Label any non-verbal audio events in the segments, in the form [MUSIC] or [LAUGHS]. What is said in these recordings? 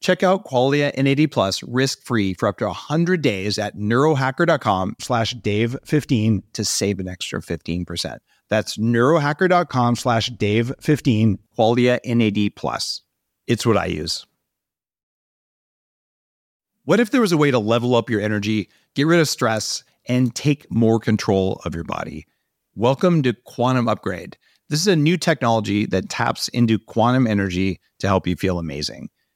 Check out Qualia NAD plus risk-free for up to 100 days at neurohacker.com slash dave15 to save an extra 15%. That's neurohacker.com slash dave15, Qualia NAD plus. It's what I use. What if there was a way to level up your energy, get rid of stress, and take more control of your body? Welcome to Quantum Upgrade. This is a new technology that taps into quantum energy to help you feel amazing.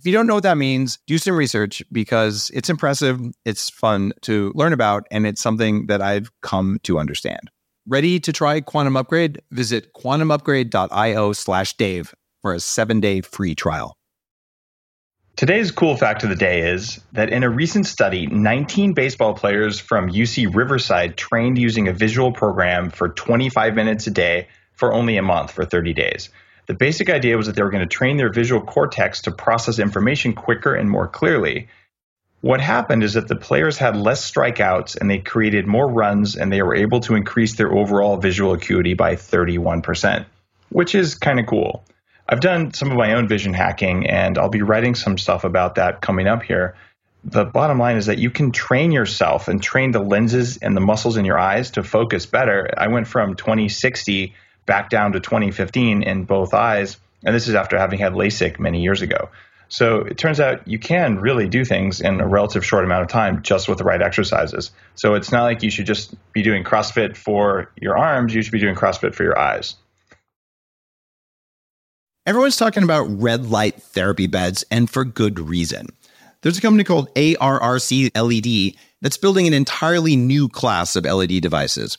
If you don't know what that means, do some research because it's impressive, it's fun to learn about, and it's something that I've come to understand. Ready to try Quantum Upgrade? Visit quantumupgrade.io slash Dave for a seven day free trial. Today's cool fact of the day is that in a recent study, 19 baseball players from UC Riverside trained using a visual program for 25 minutes a day for only a month for 30 days. The basic idea was that they were going to train their visual cortex to process information quicker and more clearly. What happened is that the players had less strikeouts and they created more runs and they were able to increase their overall visual acuity by 31%, which is kind of cool. I've done some of my own vision hacking and I'll be writing some stuff about that coming up here. The bottom line is that you can train yourself and train the lenses and the muscles in your eyes to focus better. I went from 2060 back down to 2015 in both eyes, and this is after having had LASIK many years ago. So it turns out you can really do things in a relative short amount of time just with the right exercises. So it's not like you should just be doing CrossFit for your arms, you should be doing CrossFit for your eyes. Everyone's talking about red light therapy beds, and for good reason. There's a company called ARRC LED that's building an entirely new class of LED devices.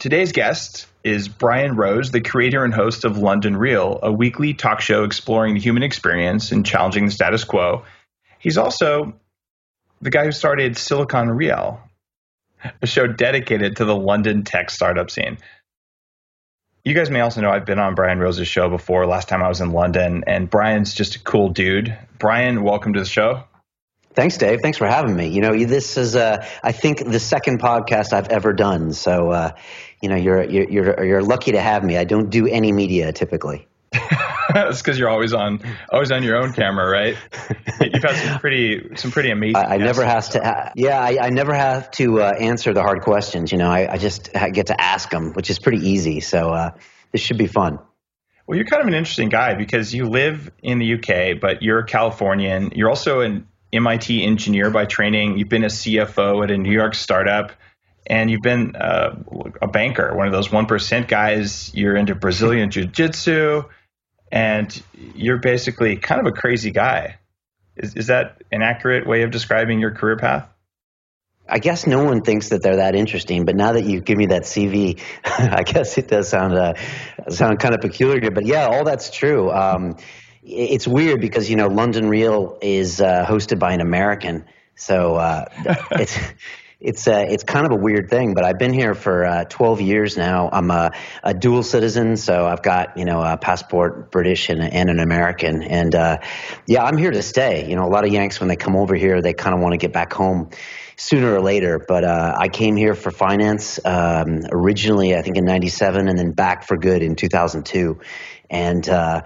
Today's guest is Brian Rose, the creator and host of London Real, a weekly talk show exploring the human experience and challenging the status quo. He's also the guy who started Silicon Real, a show dedicated to the London tech startup scene. You guys may also know I've been on Brian Rose's show before. Last time I was in London, and Brian's just a cool dude. Brian, welcome to the show. Thanks, Dave. Thanks for having me. You know, this is, uh, I think, the second podcast I've ever done. So, uh, you know, you're, you're you're lucky to have me. I don't do any media typically. [LAUGHS] That's because you're always on always on your own camera, right? [LAUGHS] You've had some pretty some pretty amazing. I, I never have to. Uh, yeah, I, I, never have to uh, answer the hard questions. You know, I, I, just get to ask them, which is pretty easy. So uh, this should be fun. Well, you're kind of an interesting guy because you live in the UK, but you're a Californian. You're also an MIT engineer by training. You've been a CFO at a New York startup and you've been uh, a banker, one of those 1% guys. You're into Brazilian [LAUGHS] Jiu Jitsu, and you're basically kind of a crazy guy. Is, is that an accurate way of describing your career path? I guess no one thinks that they're that interesting, but now that you give me that CV, [LAUGHS] I guess it does sound uh, sound kind of peculiar. But yeah, all that's true. Um, it's weird because you know London Real is uh, hosted by an American, so uh, [LAUGHS] it's it's uh, it's kind of a weird thing, but I've been here for uh, 12 years now. I'm a, a, dual citizen, so I've got you know a passport, British and, and an American, and uh, yeah, I'm here to stay. You know, a lot of Yanks when they come over here, they kind of want to get back home sooner or later. But uh, I came here for finance um, originally, I think in '97, and then back for good in 2002, and uh,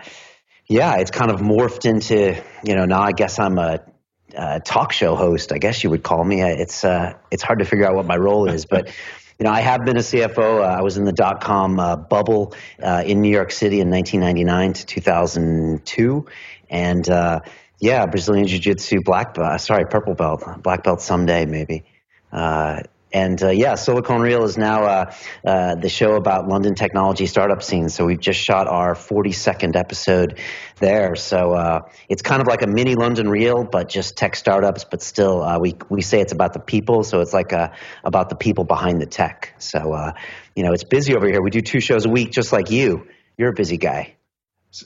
yeah, it's kind of morphed into you know now I guess I'm a uh, talk show host, I guess you would call me. It's uh, it's hard to figure out what my role is, but [LAUGHS] you know, I have been a CFO. Uh, I was in the dot com uh, bubble uh, in New York City in 1999 to 2002, and uh, yeah, Brazilian Jiu Jitsu black belt. Sorry, purple belt, black belt someday maybe. And uh, yeah, Silicon Real is now uh, uh, the show about London technology startup scene. So we've just shot our 42nd episode there. So uh, it's kind of like a mini London Real, but just tech startups. But still, uh, we we say it's about the people. So it's like uh, about the people behind the tech. So you know, it's busy over here. We do two shows a week, just like you. You're a busy guy.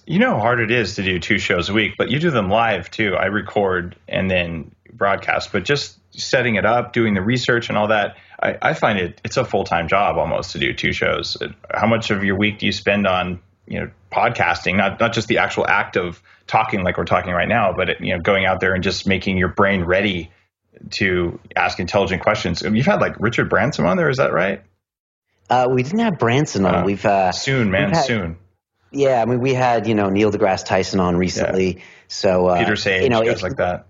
You know how hard it is to do two shows a week, but you do them live too. I record and then broadcast, but just setting it up, doing the research and all that, I, I find it it's a full time job almost to do two shows. How much of your week do you spend on you know podcasting? Not not just the actual act of talking like we're talking right now, but it, you know going out there and just making your brain ready to ask intelligent questions. You've had like Richard Branson on there, is that right? Uh, we didn't have Branson on. Uh, we've uh, soon, man, had, soon. Yeah, I mean, we had you know Neil deGrasse Tyson on recently. Yeah. So uh, Peter Sage, you know, guys like that.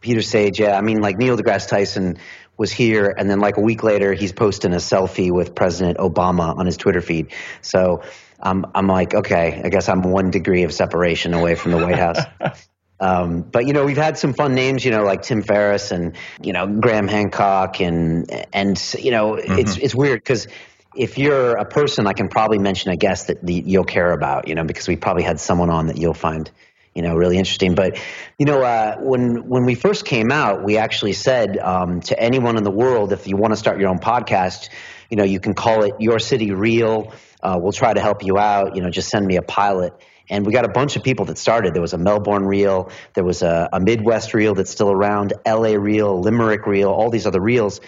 Peter Sage, yeah. I mean, like Neil deGrasse Tyson was here, and then like a week later, he's posting a selfie with President Obama on his Twitter feed. So um, I'm like, okay, I guess I'm one degree of separation away from the White House. [LAUGHS] Um, but you know, we've had some fun names, you know, like Tim Ferriss and you know Graham Hancock, and and you know, mm-hmm. it's it's weird because if you're a person, I can probably mention a guest that the, you'll care about, you know, because we probably had someone on that you'll find you know, really interesting. But you know, uh, when when we first came out, we actually said um, to anyone in the world, if you want to start your own podcast, you know, you can call it Your City Real. Uh, we'll try to help you out. You know, just send me a pilot. And we got a bunch of people that started. There was a Melbourne Real, there was a, a Midwest Real that's still around, LA Real, Limerick Real, all these other reels.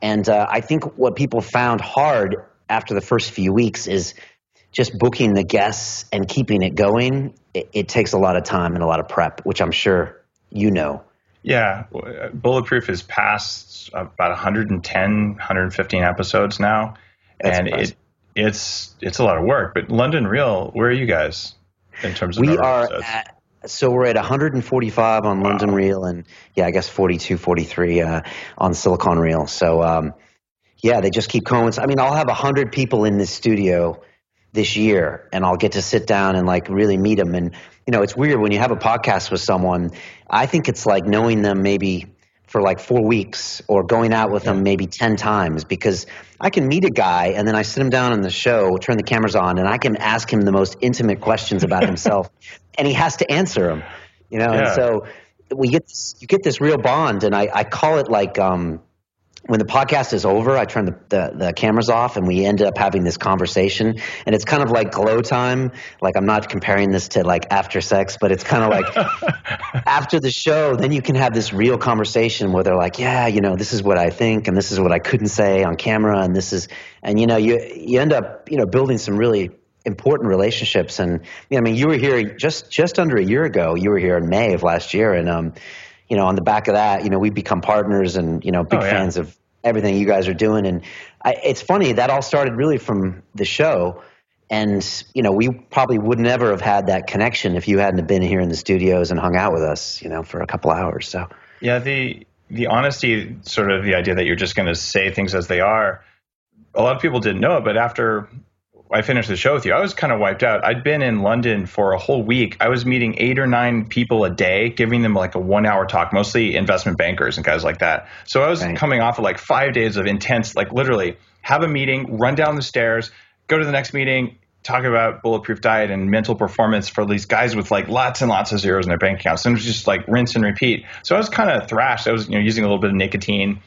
And uh, I think what people found hard after the first few weeks is just booking the guests and keeping it going, it, it, takes a lot of time and a lot of prep, which I'm sure you know. Yeah, Bulletproof is past about 110, 115 episodes now, That's and it it's it's a lot of work. But London Real, where are you guys in terms of we are episodes? at so we're at 145 on wow. London Real, and yeah, I guess 42, 43 uh, on Silicon Real. So um, yeah, they just keep going. I mean, I'll have 100 people in this studio this year and I'll get to sit down and like really meet them. And, you know, it's weird when you have a podcast with someone, I think it's like knowing them maybe for like four weeks or going out with yeah. them maybe 10 times because I can meet a guy and then I sit him down on the show, turn the cameras on, and I can ask him the most intimate questions about himself [LAUGHS] and he has to answer them, you know? Yeah. And so we get this, you get this real bond and I, I call it like, um, when the podcast is over, I turn the, the, the, cameras off and we end up having this conversation. And it's kind of like glow time. Like, I'm not comparing this to like after sex, but it's kind of like [LAUGHS] after the show, then you can have this real conversation where they're like, yeah, you know, this is what I think and this is what I couldn't say on camera. And this is, and you know, you, you end up, you know, building some really important relationships. And, you know, I mean, you were here just, just under a year ago. You were here in May of last year. And, um, you know, on the back of that, you know, we become partners and, you know, big oh, yeah. fans of everything you guys are doing. And I, it's funny, that all started really from the show. And, you know, we probably would never have had that connection if you hadn't been here in the studios and hung out with us, you know, for a couple hours. So, yeah, the, the honesty, sort of the idea that you're just going to say things as they are, a lot of people didn't know it, but after I finished the show with you, I was kind of wiped out. I'd been in London for a whole week. I was meeting eight or nine people a day, giving them like a one hour talk, mostly investment bankers and guys like that. So I was right. coming off of like five days of intense, like literally have a meeting, run down the stairs, go to the next meeting, talk about bulletproof diet and mental performance for these guys with like lots and lots of zeros in their bank accounts. And it was just like rinse and repeat. So I was kind of thrashed. I was you know using a little bit of nicotine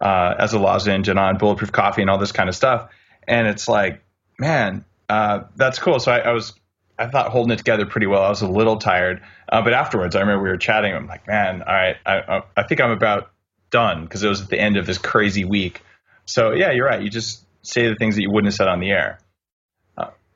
uh, as a lozenge and on bulletproof coffee and all this kind of stuff. And it's like, man, uh, that's cool. So I, I, was, I thought holding it together pretty well. I was a little tired, uh, but afterwards, I remember we were chatting. I'm like, man, all right, I, I think I'm about done because it was at the end of this crazy week. So yeah, you're right. You just say the things that you wouldn't have said on the air.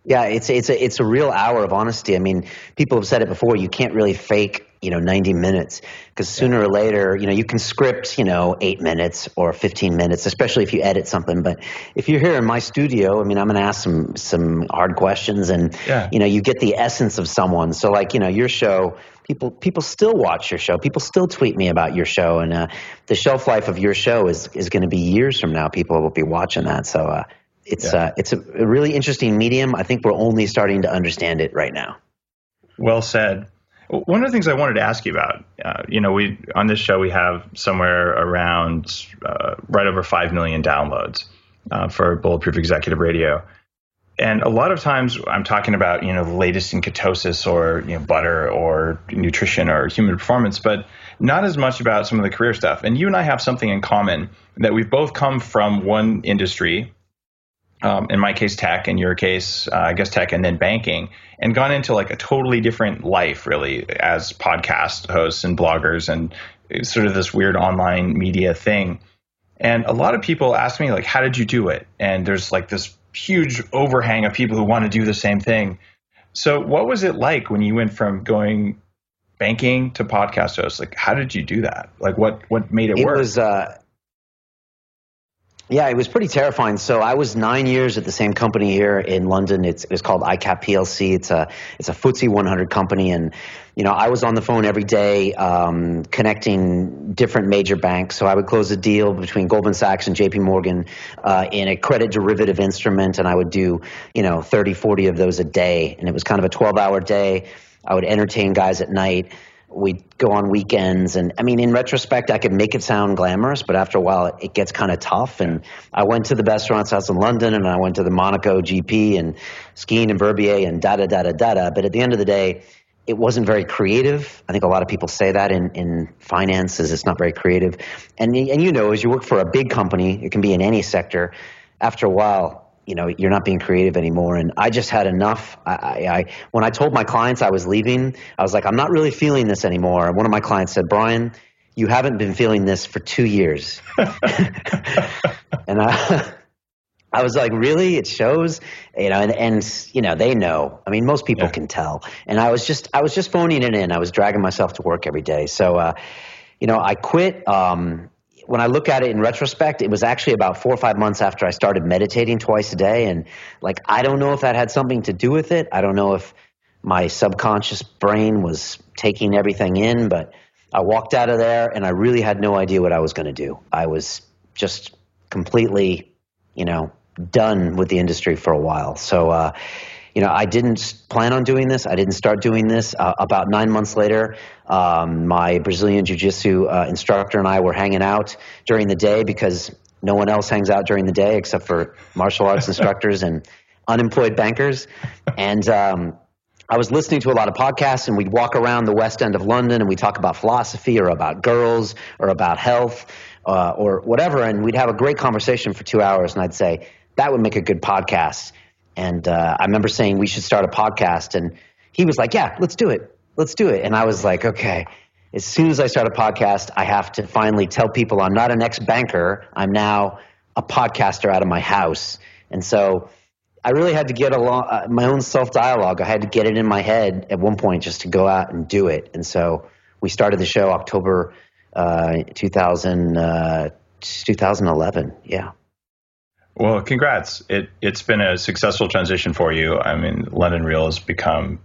Yeah, it's it's a it's a real hour of honesty. I mean, people have said it before. You can't really fake, you know, ninety minutes because sooner or later, you know, you can script, you know, eight minutes or fifteen minutes, especially if you edit something. But if you're here in my studio, I mean, I'm going to ask some some hard questions, and yeah. you know, you get the essence of someone. So, like, you know, your show, people people still watch your show. People still tweet me about your show, and uh, the shelf life of your show is is going to be years from now. People will be watching that. So. Uh, it's yeah. uh, it's a really interesting medium. I think we're only starting to understand it right now. Well said. One of the things I wanted to ask you about, uh, you know, we on this show we have somewhere around uh, right over five million downloads uh, for Bulletproof Executive Radio, and a lot of times I'm talking about you know the latest in ketosis or you know butter or nutrition or human performance, but not as much about some of the career stuff. And you and I have something in common that we've both come from one industry um, in my case, tech, in your case, uh, I guess tech, and then banking, and gone into like a totally different life, really, as podcast hosts and bloggers, and sort of this weird online media thing. And a lot of people ask me, like, how did you do it? And there's like this huge overhang of people who want to do the same thing. So, what was it like when you went from going banking to podcast host? Like, how did you do that? Like, what what made it, it work? Was. Uh yeah, it was pretty terrifying. So I was nine years at the same company here in London. It's it's called ICAP PLC. It's a it's a FTSE 100 company, and you know I was on the phone every day um, connecting different major banks. So I would close a deal between Goldman Sachs and J.P. Morgan uh, in a credit derivative instrument, and I would do you know 30, 40 of those a day, and it was kind of a 12 hour day. I would entertain guys at night we'd go on weekends and i mean in retrospect i could make it sound glamorous but after a while it, gets kind of tough. And i went to the best restaurants in london and i went to the monaco gp and skiing and verbier and da da da da da da. But at the end of the day it wasn't very creative. I think a lot of people say that in, in finances it's not very creative. And, and you know as you work for a big company it can be in any sector after a while you know you're not being creative anymore and i just had enough I, I, I, when i told my clients i was leaving i was like i'm not really feeling this anymore and one of my clients said brian you haven't been feeling this for two years [LAUGHS] and i I was like, really? It shows, you know, and, and you know, they know. I mean, most people yeah. can tell. And I was just, I was just phoning it in. I was dragging myself to work every day. So, uh, you know, I quit. Um, when I look at it in retrospect, it was actually about four or five months after I started meditating twice a day. And like, I don't know if that had something to do with it. I don't know if my subconscious brain was taking everything in, but I walked out of there and I really had no idea what I was going to do. I was just completely, you know, done with the industry for a while. So, uh, you know, I didn't plan on doing this. I didn't start doing this. Uh, about nine months later, um, my Brazilian Jiu Jitsu uh, instructor and I were hanging out during the day because no one else hangs out during the day except for martial arts [LAUGHS] instructors and unemployed bankers. And um, I was listening to a lot of podcasts, and we'd walk around the West End of London and we'd talk about philosophy or about girls or about health uh, or whatever. And we'd have a great conversation for two hours, and I'd say, that would make a good podcast. And uh, I remember saying we should start a podcast, and he was like, "Yeah, let's do it. Let's do it." And I was like, "Okay." As soon as I start a podcast, I have to finally tell people I'm not an ex banker. I'm now a podcaster out of my house, and so I really had to get along uh, my own self dialogue. I had to get it in my head at one point just to go out and do it. And so we started the show October uh, 2000, uh, 2011. Yeah. Well, congrats. It it's been a successful transition for you. I mean, London Real has become,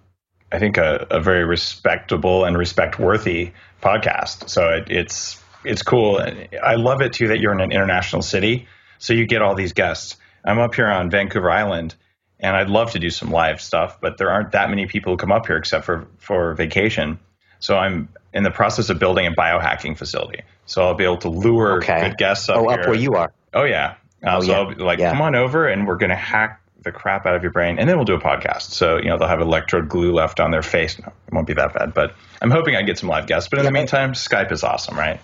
I think, a, a very respectable and respect worthy podcast. So it, it's it's cool. I love it too that you're in an international city, so you get all these guests. I'm up here on Vancouver Island, and I'd love to do some live stuff, but there aren't that many people who come up here except for for vacation. So I'm in the process of building a biohacking facility. So I'll be able to lure okay. good guests up. Oh, here. up where you are. Oh yeah, uh, oh, so yeah. I'll be like, yeah. come on over and we're going to hack the crap out of your brain and then we'll do a podcast. So, you know, they'll have electrode glue left on their face. No, it won't be that bad, but I'm hoping I get some live guests. But in yeah, the meantime, Skype is awesome, right?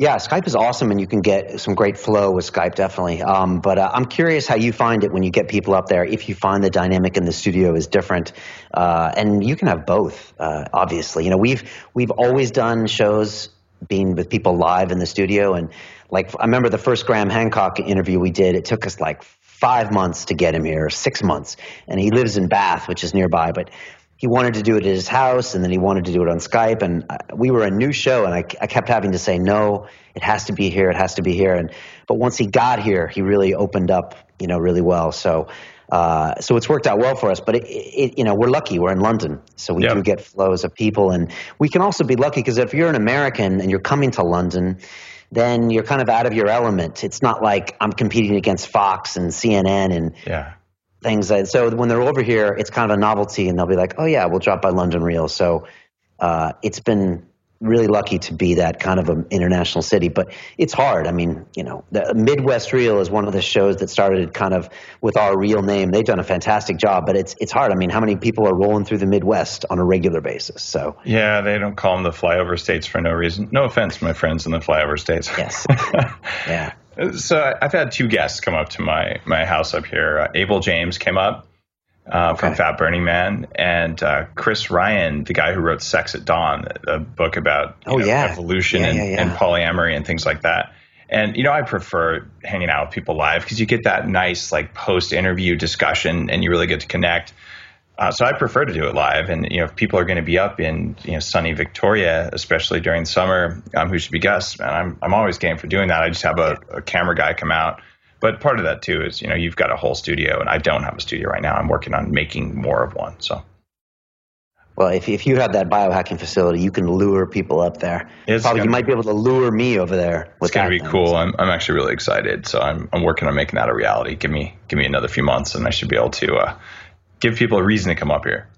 Yeah, Skype is awesome, and you can get some great flow with Skype, definitely. Um, but uh, I'm curious how you find it when you get people up there. If you find the dynamic in the studio is different, uh, and you can have both. Uh, obviously, you know we've we've always done shows being with people live in the studio, and like I remember the first Graham Hancock interview we did. It took us like five months to get him here, six months, and he lives in Bath, which is nearby, but he wanted to do it at his house and then he wanted to do it on Skype. And uh, we were a new show and I, I kept having to say, no, it has to be here. It has to be here. And, but once he got here, he really opened up, you know, really well. So, uh, so it's worked out well for us, but it, it, you know, we're lucky. We're in London, so we yep. do get flows of people, and we can also be lucky because if you're an American and you're coming to London, then you're kind of out of your element. It's not like I'm competing against Fox and CNN and yeah things. That, so when they're over here, it's kind of a novelty, and they'll be like, "Oh yeah, we'll drop by London Real." So uh, it's been really lucky to be that kind of an international city, but it's hard. I mean, you know, the Midwest Real is one of the shows that started kind of with our real name. They've done a fantastic job, but it's it's hard. I mean, how many people are rolling through the Midwest on a regular basis? So yeah, they don't call them the flyover states for no reason. No offense, my friends in the flyover states. Yes. [LAUGHS] yeah. So I've had two guests come up to my my house up here. Uh, Abel James came up uh, from. Fat Burning Man, and uh, Chris Ryan, the guy who wrote Sex at Dawn, a book about oh, know, yeah. evolution yeah, and, yeah, and, polyamory and things like that. And you know, I prefer hanging out with people live because you get that nice like post interview discussion, and you really get to connect. Uh, so I prefer to do it live. And you know, if people are going to be up in you know sunny Victoria, especially during summer, um, who should be guests, man, I'm I'm always game for doing that. I just have a, a, camera guy come out. But part of that too is you know you've got a whole studio, and I don't have a studio right now. I'm working on making more of one. So. Well, if if you have that biohacking facility, you can lure people up there. It's Probably you might be able to lure me over there. It's going to be thing. cool. I'm I'm actually really excited. So I'm I'm working on making that a reality. Give me give me another few months, and I should be able to. Uh, give people a reason to come up here.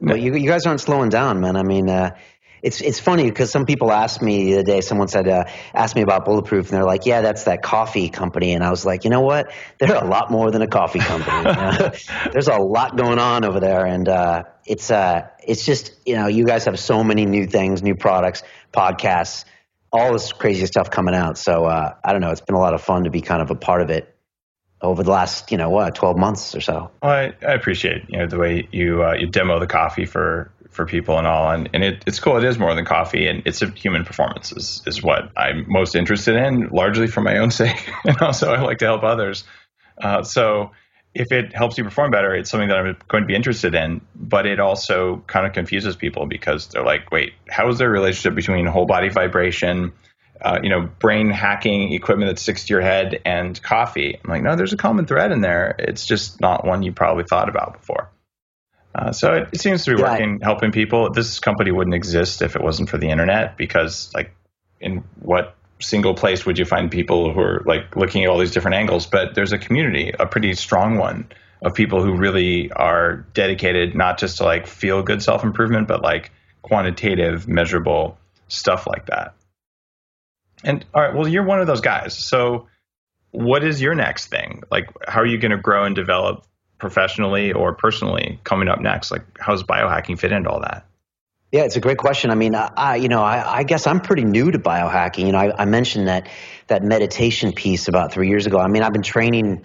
Well, you, you guys aren't slowing down, man. I mean, uh, it's it's funny because some people asked me the other day. Someone said, uh, asked me about Bulletproof, and they're like, "Yeah, that's that coffee company." And I was like, you know what? They're a lot more than a coffee company. [LAUGHS] There's a lot going on over there, and uh, it's uh, it's just you know, you guys have so many new things, new products, podcasts, all this crazy stuff coming out. So uh, I don't know. It's been a lot of fun to be kind of a part of it over the last you know what 12 months or so well, I, I appreciate you know the way you uh, you demo the coffee for for people and all and, and it, it's cool it is more than coffee and it's a human performance is, is what i'm most interested in largely for my own [LAUGHS] sake and also i like to help others uh, so if it helps you perform better it's something that i'm going to be interested in but it also kind of confuses people because they're like wait how is there a relationship between whole body vibration uh, you know, brain hacking equipment that sticks to your head and coffee. I'm like, no, there's a common thread in there. It's just not one you probably thought about before. Uh, so it, it, seems to be working, yeah. helping people. This company wouldn't exist if it wasn't for the internet, because like, in what single place would you find people who are like looking at all these different angles? But there's a community, a pretty strong one, of people who really are dedicated not just to like feel good self improvement, but like quantitative, measurable stuff like that. And all right, well, you're one of those guys. So, what is your next thing? Like, how are you going to grow and develop professionally or personally coming up next? Like, how does biohacking fit into all that? Yeah, it's a great question. I mean, I, you know, I, I guess I'm pretty new to biohacking. You know, I, I, mentioned that that meditation piece about three years ago. I mean, I've been training,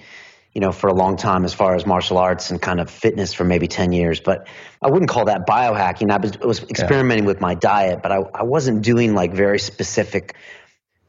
you know, for a long time as far as martial arts and kind of fitness for maybe ten years. But I wouldn't call that biohacking. I was, was experimenting yeah. with my diet, but I, I wasn't doing like very specific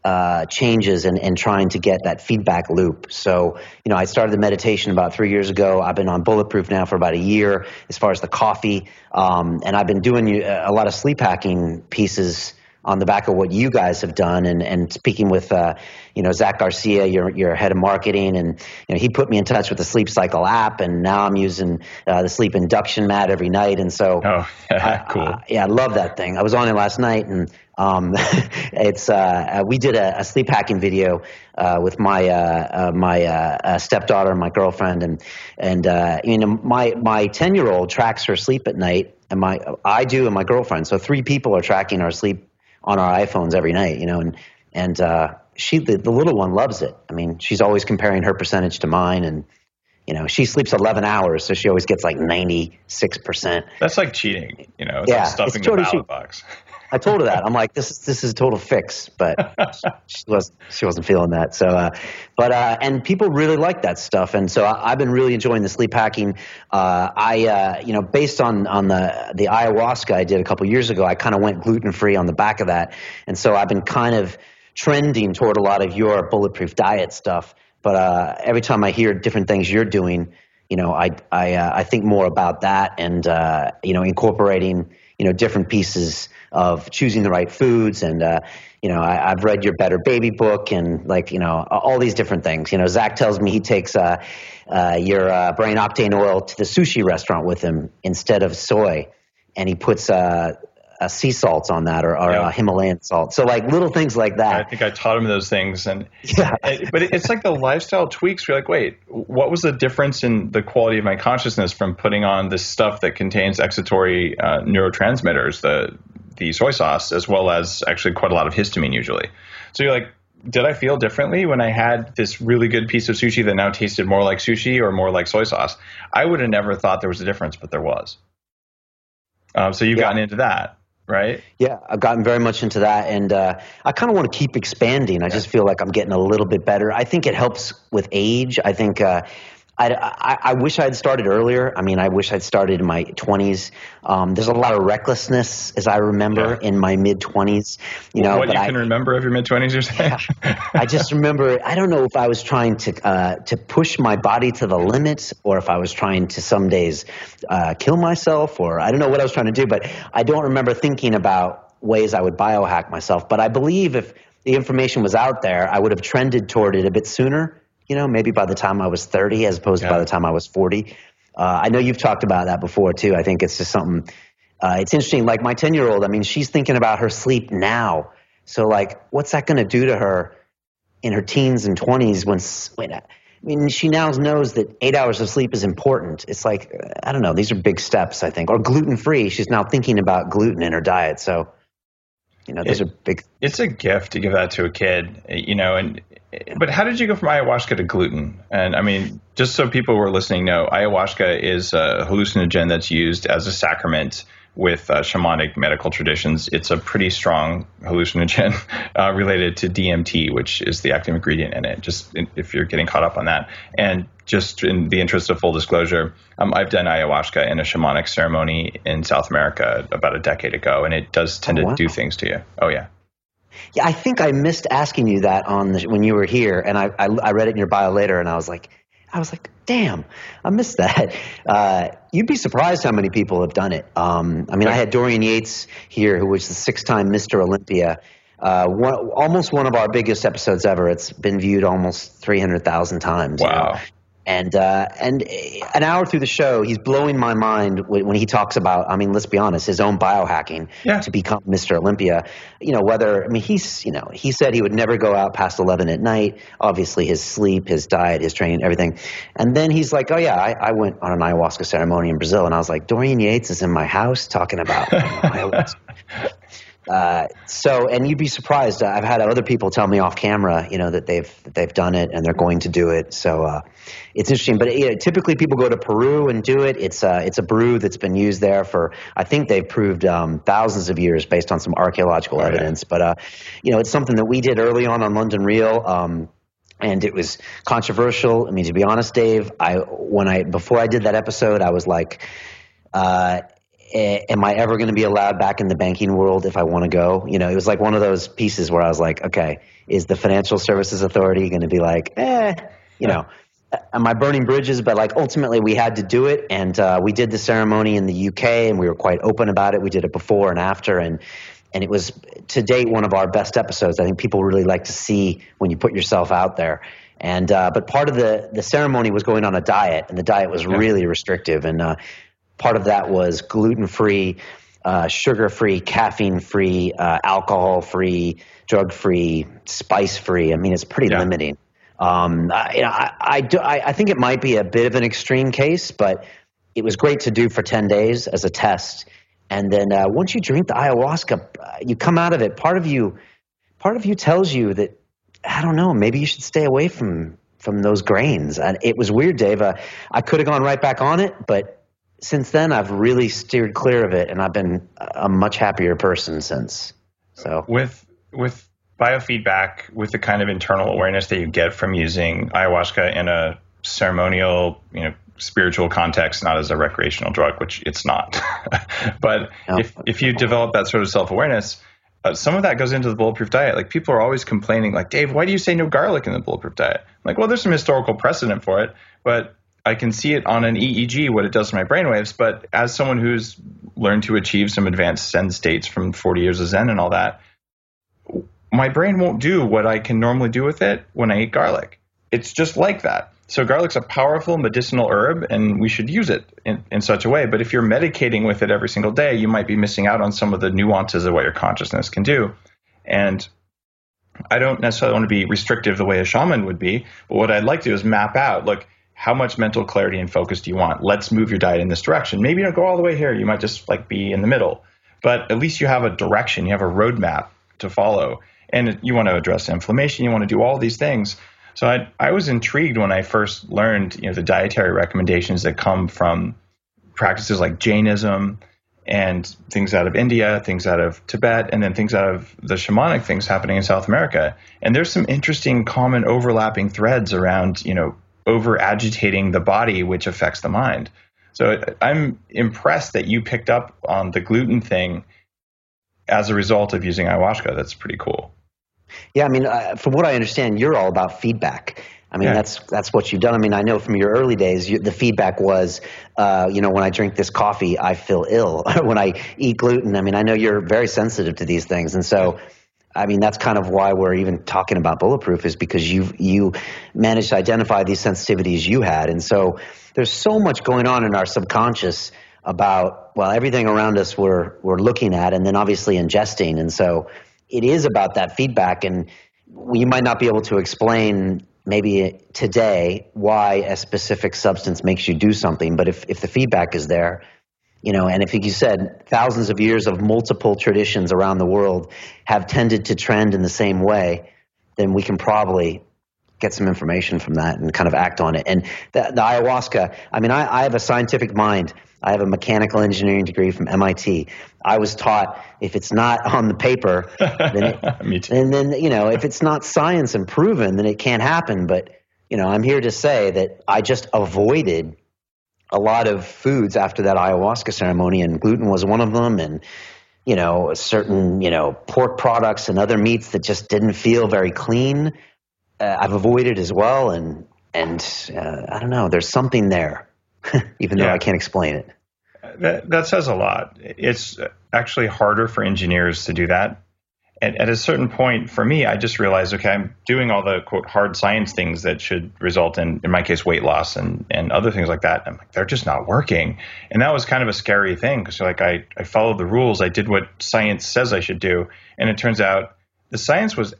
uh, changes and, and trying to get that feedback loop. So, you know, I started the meditation about three years ago. I've been on Bulletproof now for about a year as far as the coffee. Um, and I've been doing a lot of sleep hacking pieces on the back of what you guys have done and, and speaking with uh, you know Zach Garcia, your your head of marketing, and you know he put me in touch with the Sleep Cycle app, and now I'm using uh, the sleep induction mat every night, and so oh [LAUGHS] yeah, cool uh, yeah I love that thing. I was on it last night, and um, [LAUGHS] it's uh, we did a, a, sleep hacking video uh, with my uh, my stepdaughter and my girlfriend, and and you know my my ten year old tracks her sleep at night, and my I do, and my girlfriend. So three people are tracking our sleep on our iPhones every night, you know, and and uh, she the, the little one loves it. I mean, she's always comparing her percentage to mine, and you know, she sleeps 11 hours, so she always gets like 96%. That's like cheating, you know, it's Yeah, like stuffing it's the totally ballot cheating. box. [LAUGHS] I told her that. I'm like, this is this is a total fix, but [LAUGHS] she was she wasn't feeling that. So, uh, but uh, and people really like that stuff, and so I, I've been really enjoying the sleep hacking. Uh, I uh, you know based on on the the ayahuasca I did a couple years ago, I kind of went gluten free on the back of that, and so I've been kind of trending toward a lot of your bulletproof diet stuff. But uh, every time I hear different things you're doing, you know, I I uh, I think more about that, and uh, you know, incorporating you know different pieces of choosing the right foods and uh, you know I, I've read your Better Baby book and like you know all these different things. You know Zach tells me he takes uh, uh, your uh, brain octane oil to the sushi restaurant with him instead of soy, and he puts uh, uh, sea salts on that or, or Yeah. Himalayan salt. So like little things like that I think I taught him those things, and Yeah. [LAUGHS] but it's like the lifestyle tweaks. You're like, wait, what was the difference in the quality of my consciousness from putting on this stuff that contains excitatory uh, neurotransmitters, the the soy sauce, as well as actually quite a lot of histamine usually. So you're like, did I feel differently when I had this really good piece of sushi that now tasted more like sushi or more like soy sauce? I would have never thought there was a difference, but there was. Um, so you've Yeah. gotten into that, right? Yeah, I've gotten very much into that, and uh, I kind of want to keep expanding. I just feel like I'm getting a little bit better. I think it helps with age. I think uh, I, I, I wish I had started earlier. I mean, I wish I'd started in my 20s. Um, there's a lot of recklessness, as I remember, Yeah. in my mid 20s. You know, what you I, can remember of your mid twenties, you're saying? Yeah, I just remember I don't know if I was trying to uh, to push my body to the limit or if I was trying to some days uh, kill myself or I don't know what I was trying to do, but I don't remember thinking about ways I would biohack myself. But I believe if the information was out there, I would have trended toward it a bit sooner. You know, maybe by the time I was 30 as opposed to by the time I was 40. Uh, I know you've talked about that before too. I think it's just something. Uh, it's interesting. Like my 10 year old, I mean, she's thinking about her sleep now. So, like, what's that going to do to her in her teens and 20s when, when I mean, she now knows that eight hours of sleep is important. It's like, uh, I don't know, these are big steps, I think. Or gluten free. She's now thinking about gluten in her diet. So, you know, those It- are big. it's a gift to give that to a kid, you know. And but how did you go from ayahuasca to gluten? And I mean, just so people who are listening know, ayahuasca is a hallucinogen that's used as a sacrament with uh, shamanic medical traditions. It's a pretty strong hallucinogen [LAUGHS] uh, related to DMT, which is the active ingredient in it. Just in, if you're getting caught up on that, and just in the interest of full disclosure, um, I've done ayahuasca in a shamanic ceremony in South America about a decade ago, and it does tend Oh, to do things to you. Oh yeah. Yeah, I think I missed asking you that on the, when you were here, and I, I I read it in your bio later, and I was like, I was like, damn, I missed that. [LAUGHS] Uh, you'd be surprised how many people have done it. Um, I mean, I had Dorian Yates here, who was the six-time Mr. Olympia. Uh, one, almost one of our biggest episodes ever. It's been viewed almost three hundred thousand times. you know. And uh, and uh, an hour through the show, he's blowing my mind when when he talks about. I mean, let's be honest, his own biohacking Yeah. to become Mr. Olympia. You know, whether I mean, he's you know, he said he would never go out past eleven at night. Obviously, his sleep, his diet, his training, everything. And then he's like, oh yeah, I, I went on an ayahuasca ceremony in Brazil, and I was like, Dorian Yates is in my house talking about [LAUGHS] ayahuasca. Uh, so, and you'd be surprised. I've had other people tell me off camera, you know, that they've that they've done it and they're going to do it. So, uh, it's interesting. But you know, typically, people go to Peru and do it. It's uh, it's a brew that's been used there for I think they've proved um, thousands of years based on some archaeological yeah. evidence. But uh, you know, it's something that we did early on on London Real. Um, and it was controversial. I mean, to be honest, Dave, I when I before I did that episode, I was like, uh, a- am I ever going to be allowed back in the banking world if I want to go? You know, it was like one of those pieces where I was like, okay, is the Financial Services Authority going to be like, eh, you know, am I burning bridges? But like ultimately, we had to do it, and uh, we did the ceremony in the UK, and we were quite open about it. We did it before and after, and and it was to date one of our best episodes. I think people really like to see when you put yourself out there. And uh, but part of the the ceremony was going on a diet, and the diet was really restrictive, and uh, part of that was gluten free, uh, sugar free, caffeine free, uh, alcohol free, drug free, spice free. I mean, it's pretty Yeah. limiting. Um, I, you know, I, I, do, I, I think it might be a bit of an extreme case, but it was great to do for 10 days as a test. And then uh, once you drink the ayahuasca, uh, you come out of it. Part of you, part of you tells you that I don't know. Maybe you should stay away from from those grains. And it was weird, Dave. Uh, I could have gone right back on it, but since then I've really steered clear of it, and I've been a much happier person since. So with with biofeedback, with the kind of internal awareness that you get from using ayahuasca in a ceremonial, you know, spiritual context, not as a recreational drug, which it's not. [LAUGHS] but no. if if you develop that sort of self awareness, uh, some of that goes into the bulletproof diet. Like people are always complaining, like Dave, why do you say no garlic in the bulletproof diet? I'm like, well, there's some historical precedent for it, but I can see it on an EEG what it does to my brainwaves. But as someone who's learned to achieve some advanced Zen states from 40 years of Zen and all that, my brain won't do what I can normally do with it when I eat garlic. It's just like that. So garlic's a powerful medicinal herb, and we should use it in, in such a way. But if you're medicating with it every single day, you might be missing out on some of the nuances of what your consciousness can do. And I don't necessarily want to be restrictive the way a shaman would be, but what I'd like to do is map out, look, how much mental clarity and focus do you want? Let's move your diet in this direction. Maybe you don't go all the way here. You might just like be in the middle, but at least you have a direction. You have a roadmap to follow, and you want to address inflammation. You want to do all these things. So I, I was intrigued when I first learned, you know, the dietary recommendations that come from practices like Jainism and things out of India, things out of Tibet, and then things out of the shamanic things happening in South America. And there's some interesting common overlapping threads around, you know, over agitating the body, which affects the mind. So I'm impressed that you picked up on the gluten thing as a result of using ayahuasca. That's pretty cool. Yeah, I mean, uh, from what I understand, you're all about feedback. I mean, yeah. that's that's what you've done. I mean, I know from your early days, you, the feedback was, uh, you know, when I drink this coffee, I feel ill. [LAUGHS] when I eat gluten, I mean, I know you're very sensitive to these things, and so, I mean, that's kind of why we're even talking about bulletproof is because you you managed to identify these sensitivities you had, and so there's so much going on in our subconscious about well, everything around us we're we're looking at, and then obviously ingesting, and so it is about that feedback. And you might not be able to explain maybe today why a specific substance makes you do something. But if, if the feedback is there you know and if you said thousands of years of multiple traditions around the world have tended to trend in the same way then we can probably get some information from that and kind of act on it and the, the ayahuasca i mean I, I have a scientific mind I have a mechanical engineering degree from MIT. I was taught if it's not on the paper, [LAUGHS] then it, and then you know if it's not science and proven, then it can't happen. But you know, I'm here to say that I just avoided a lot of foods after that ayahuasca ceremony, and gluten was one of them, and you know, certain you know pork products and other meats that just didn't feel very clean. Uh, I've avoided as well, and and uh, I don't know. There's something there [LAUGHS] even though yeah. I can't explain it. That, that says a lot. It's actually harder for engineers to do that. And at a certain point, for me, I just realized, okay, I'm doing all the quote hard science things that should result in, in my case, weight loss and, and other things like that. I'm like, they're just not working. And that was kind of a scary thing because like I, I followed the rules. I did what science says I should do. And it turns out the science was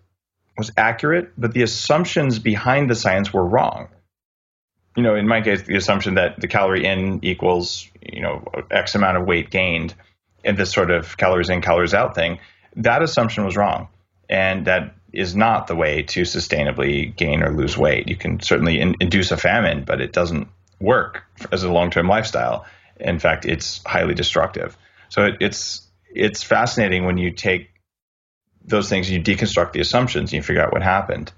was accurate, but the assumptions behind the science were wrong you know, in my case, the assumption that the calorie in equals, you know, X amount of weight gained in this sort of calories in, calories out thing, that assumption was wrong. And that is not the way to sustainably gain or lose weight. You can certainly in, induce a famine, but it doesn't work as a long term lifestyle. In fact, it's highly destructive. So it, it's it's fascinating when you take those things, and you deconstruct the assumptions, and you figure out what happened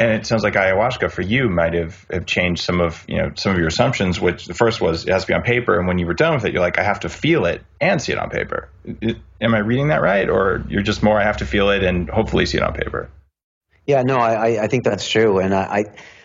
and it sounds like ayahuasca for you might have, have changed some of you know some of your assumptions which the first was it has to be on paper. And when you were done with it you're like i have to feel it and see it on paper. It, am i reading that right? Or you're just more i have to feel it and hopefully see it on paper? Yeah no i, I think that's true. And I,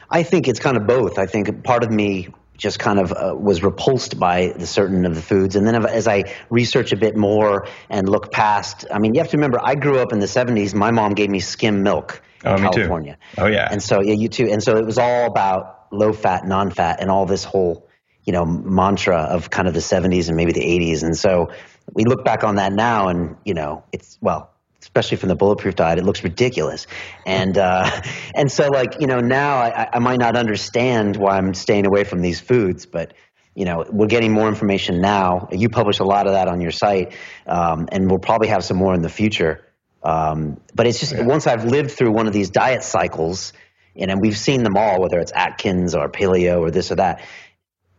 I think it's kind of both. I think part of me just kind of uh, was repulsed by the certain of the foods. And then as I research a bit more and look past, I mean, you have to remember, I grew up in the 70s. My mom gave me skim milk in oh, California. Oh yeah. And so yeah, you too. And so it was all about low fat, non fat, and all this whole you know mantra of kind of the 70s and maybe the 80s. And so we look back on that now, and you know it's well. Especially from the bulletproof diet, it looks ridiculous, and uh, [LAUGHS] and so like you know now I, I might not understand why I'm staying away from these foods, but you know, we're getting more information now. You publish a lot of that on your site, um, and we'll probably have some more in the future. Um, but it's just yeah. once I've lived through one of these diet cycles, and we've seen them all, whether it's Atkins or paleo or this or that.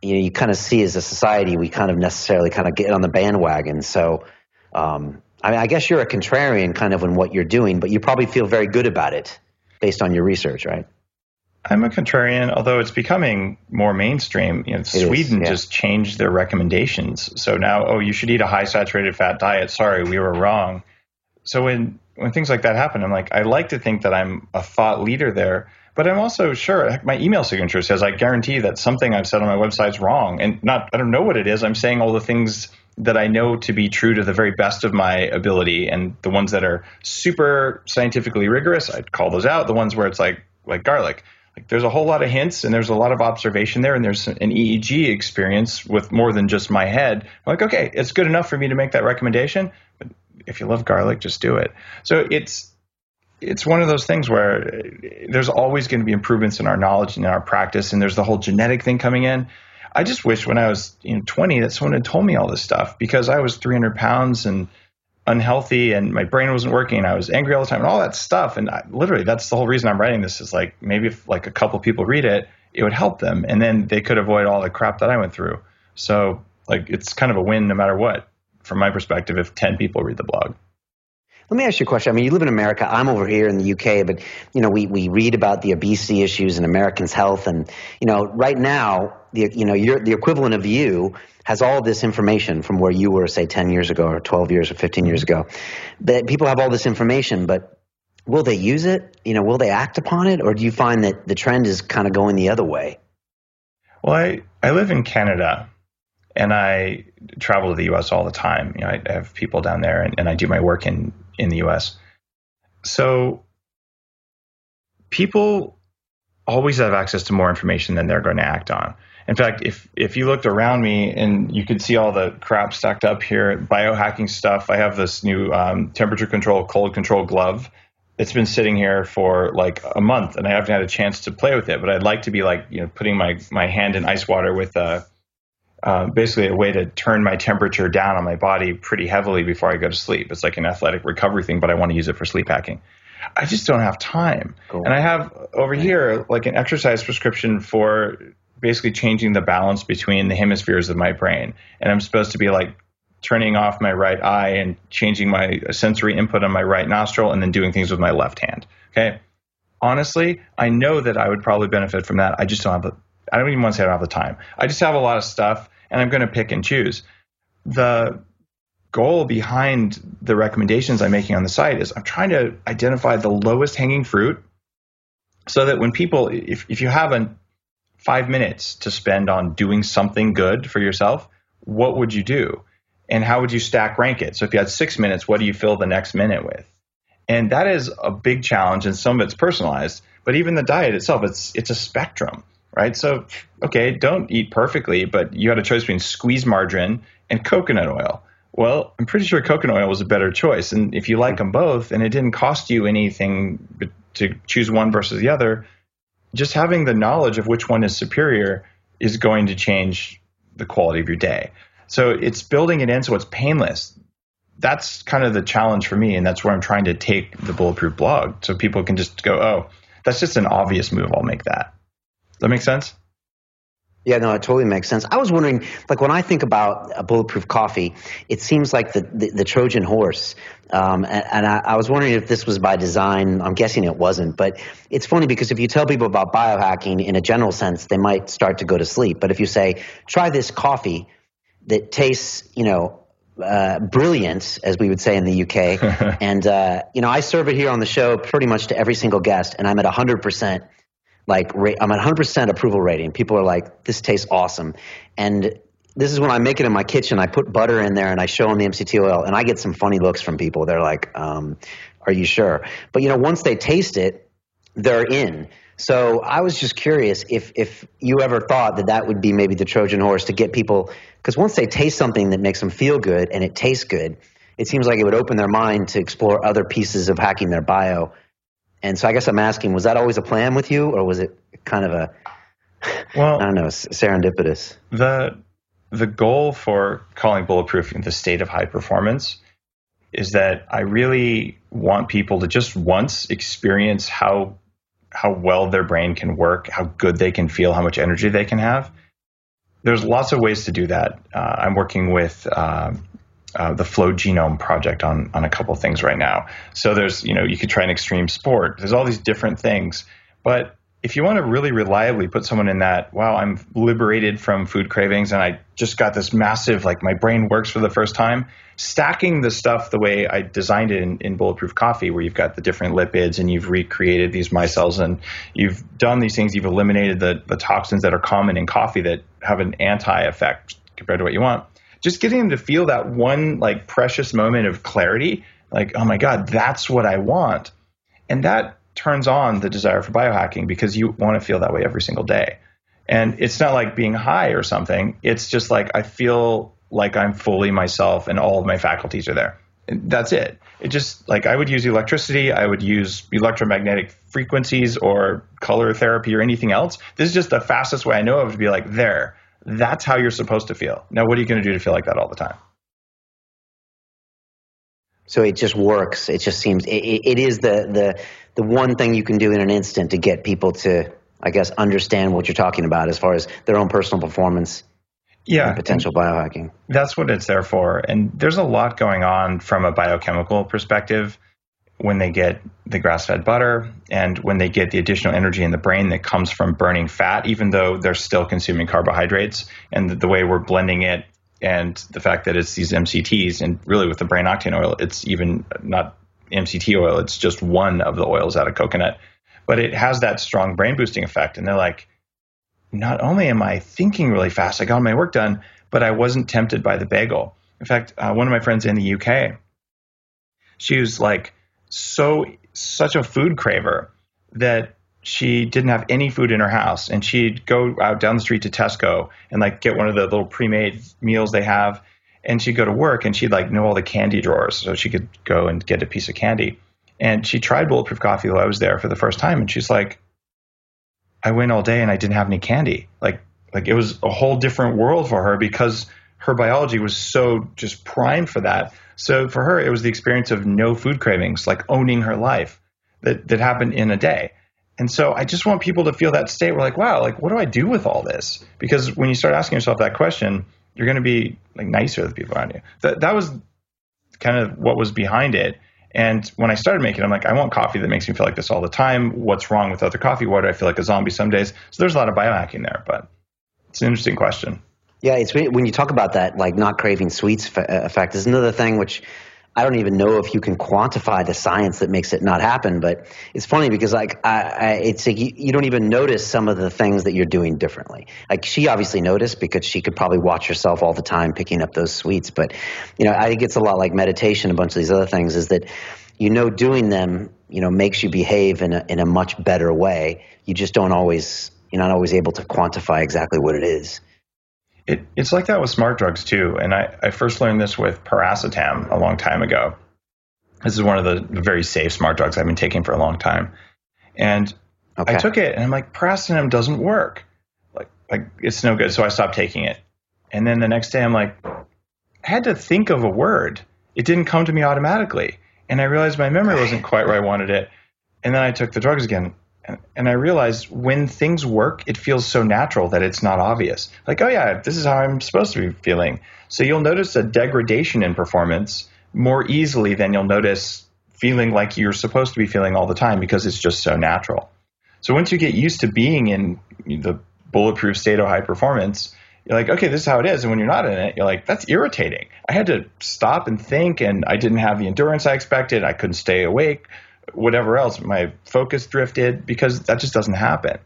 You know, you kind of see as a society, we kind of necessarily kind of get on the bandwagon. So, um, I mean, I guess you're a contrarian kind of in what you're doing, but you probably feel very good about it based on your research, right? I'm a contrarian, although it's becoming more mainstream. You know, Sweden yeah. just changed their recommendations. So now, oh, you should eat a high saturated fat diet. Sorry, we were wrong. So when when things like that happen, I'm like, I like to think that I'm a thought leader there, but I'm also sure my email signature says I guarantee that something I've said on my website is wrong, and not I don't know what it is. I'm saying all the things that I know to be true to the very best of my ability, and the ones that are super scientifically rigorous, I'd call those out. The ones where it's like like garlic like there's a whole lot of hints and there's a lot of observation there and there's an EEG experience with more than just my head. I'm like, okay, it's good enough for me to make that recommendation. But if you love garlic, just do it. So it's it's one of those things where there's always going to be improvements in our knowledge and in our practice, and there's the whole genetic thing coming in. I just wish when I was you know 20 that someone had told me all this stuff because I was 300 pounds and unhealthy and my brain wasn't working. and I was angry all the time and all that stuff. And I, literally, that's the whole reason I'm writing this is like maybe if like a couple people read it, it would help them, and then they could avoid all the crap that I went through. So like it's kind of a win no matter what from my perspective if 10 people read the blog. Let me ask you a question. I mean, you live in America. I'm over here in the UK, but you know, we, we read about the obesity issues and Americans' health, and you know, right now, the you know, you're the equivalent of you has all this information from where you were, say, 10 years ago or 12 years or 15 years ago. But people have all this information, but will they use it? You know, will they act upon it? Or do you find that the trend is kind of going the other way? Well, I, I live in Canada and I travel to the US all the time. You know, I, have people down there and, and I do my work in, in the US. So people always have access to more information than they're going to act on. In fact, if if you looked around me and you could see all the crap stacked up here, biohacking stuff. I have this new um, temperature control, cold control glove. It's been sitting here for like a month, and I haven't had a chance to play with it. But I'd like to be like you know putting my my hand in ice water with a uh, basically a way to turn my temperature down on my body pretty heavily before I go to sleep. It's like an athletic recovery thing, but I want to use it for sleep hacking. I just don't have time. Cool. And I have over here like an exercise prescription for basically changing the balance between the hemispheres of my brain. And I'm supposed to be like turning off my right eye and changing my sensory input on my right nostril and then doing things with my left hand. Okay. Honestly, I know that I would probably benefit from that. I just don't have the, I don't even want to say I don't have the time. I just have a lot of stuff and I'm going to pick and choose. The goal behind the recommendations I'm making on the site is I'm trying to identify the lowest hanging fruit so that when people, if, if you have an five minutes to spend on doing something good for yourself, what would you do? And how would you stack rank it? So if you had six minutes, what do you fill the next minute with? And that is a big challenge, and some of it's personalized. But even the diet itself, it's it's a spectrum, right? So okay, don't eat perfectly, but you had a choice between squeeze margarine and coconut oil. Well, I'm pretty sure coconut oil was a better choice. And if you like them both, and it didn't cost you anything to choose one versus the other, just having the knowledge of which one is superior is going to change the quality of your day. So it's building it in so it's painless. That's kind of the challenge for me, and that's where I'm trying to take the bulletproof blog, so people can just go, "Oh, that's just an obvious move. I'll make that." That make sense? Yeah, no, it totally makes sense. I was wondering, like when I think about a bulletproof coffee, it seems like the the, the Trojan horse, um, and, and I, I, was wondering if this was by design. I'm guessing it wasn't, but it's funny because if you tell people about biohacking in a general sense, they might start to go to sleep. But if you say, try this coffee that tastes, you know, uh, brilliant, as we would say in the UK, [LAUGHS] and uh, you know, I serve it here on the show pretty much to every single guest, and I'm at 100 percent like I'm at 100% approval rating. People are like, this tastes awesome. And this is when I make it in my kitchen. I put butter in there and I show them the MCT oil, and I get some funny looks from people. They're like, um, "Are you sure?" But you know, once they taste it, they're in. So I was just curious if if you ever thought that that would be maybe the Trojan horse to get people because once they taste something that makes them feel good and it tastes good, it seems like it would open their mind to explore other pieces of hacking their bio and so I guess I'm asking, was that always a plan with you, or was it kind of a, well, [LAUGHS] I don't know, serendipitous? The the goal for calling bulletproof the state of high performance is that I really want people to just once experience how how well their brain can work, how good they can feel, how much energy they can have. There's lots of ways to do that. Uh, I'm working with uh, uh, the Flow Genome Project on on a couple things right now. So there's you know you could try an extreme sport. There's all these different things, but if you want to really reliably put someone in that, wow, I'm liberated from food cravings and I just got this massive, like my brain works for the first time, stacking the stuff the way I designed it in, in Bulletproof Coffee, where you've got the different lipids and you've recreated these micelles and you've done these things, you've eliminated the, the toxins that are common in coffee that have an anti effect compared to what you want. Just getting them to feel that one like precious moment of clarity, like, oh my God, that's what I want. And that turns on the desire for biohacking because you want to feel that way every single day. And it's not like being high or something. It's just like I feel like I'm fully myself and all of my faculties are there. That's it. It just like I would use electricity, I would use electromagnetic frequencies or color therapy or anything else. This is just the fastest way I know of to be like, there, that's how you're supposed to feel. Now, what are you going to do to feel like that all the time? So it just works. It just seems it, it is the the the one thing you can do in an instant to get people to, I guess, understand what you're talking about as far as their own personal performance. Yeah, potential biohacking. That's what it's there for. And there's a lot going on from a biochemical perspective when they get the grass fed butter and when they get the additional energy in the brain that comes from burning fat, even though they're still consuming carbohydrates. And the, the way we're blending it and the fact that it's these MCTs, and really with the brain octane oil, it's even not MCT oil, it's just one of the oils out of coconut. But it has that strong brain boosting effect. And they're like, not only am I thinking really fast, I got my work done, but I wasn't tempted by the bagel. In fact, uh, one of my friends in the UK, she was like so, such a food craver that she didn't have any food in her house. And she'd go out down the street to Tesco and like get one of the little pre-made meals they have. And she'd go to work and she'd like know all the candy drawers so she could go and get a piece of candy. And she tried bulletproof coffee while I was there for the first time. And she's like I went all day and I didn't have any candy. Like like it was a whole different world for her because her biology was so just primed for that so for her it was the experience of no food cravings like owning her life that that happened in a day and so I just want people to feel that state where like, wow, like what do I do with all this? Because when you start asking yourself that question, you're going to be like nicer to the people around you. That that was kind of what was behind it. And when I started making it, I'm like, I want coffee that makes me feel like this all the time. What's wrong with other coffee? Why do I feel like a zombie some days? So there's a lot of biohacking there, but it's an interesting question. Yeah, it's when you talk about that, like not craving sweets uh, effect, is another thing which I don't even know if you can quantify the science that makes it not happen. But it's funny because like I, I, it's like you, you, don't even notice some of the things that you're doing differently. Like she obviously noticed because she could probably watch herself all the time picking up those sweets. But you know, I think it's a lot like meditation. A bunch of these other things is that you know doing them you know makes you behave in a in a much better way. You just don't always you're not always able to quantify exactly what it is. It, it's like that with smart drugs too. And I, I first learned this with piracetam a long time ago. This is one of the very safe smart drugs I've been taking for a long time. And okay. I took it and I'm like, piracetam doesn't work. Like, like it's no good. So I stopped taking it. And then the next day I'm like, I had to think of a word. It didn't come to me automatically. And I realized my memory wasn't quite where I wanted it. And then I took the drugs again and I realized when things work, it feels so natural that it's not obvious. Like, oh yeah, this is how I'm supposed to be feeling. So you'll notice a degradation in performance more easily than you'll notice feeling like you're supposed to be feeling all the time because it's just so natural. So once you get used to being in the bulletproof state of high performance, you're like, okay, this is how it is. And when you're not in it, you're like, that's irritating. I had to stop and think, and I didn't have the endurance I expected. I couldn't stay awake whatever else, my focus drifted because that just doesn't happen.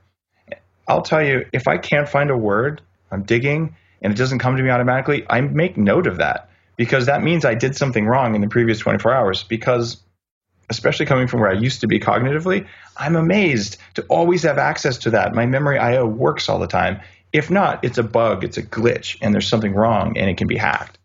I'll tell you, if I can't find a word, I'm digging and it doesn't come to me automatically, I make note of that because that means I did something wrong in the previous 24 hours. Because, especially coming from where I used to be cognitively, I'm amazed to always have access to that. My memory IO works all the time. If not, it's a bug, it's a glitch, and there's something wrong and it can be hacked.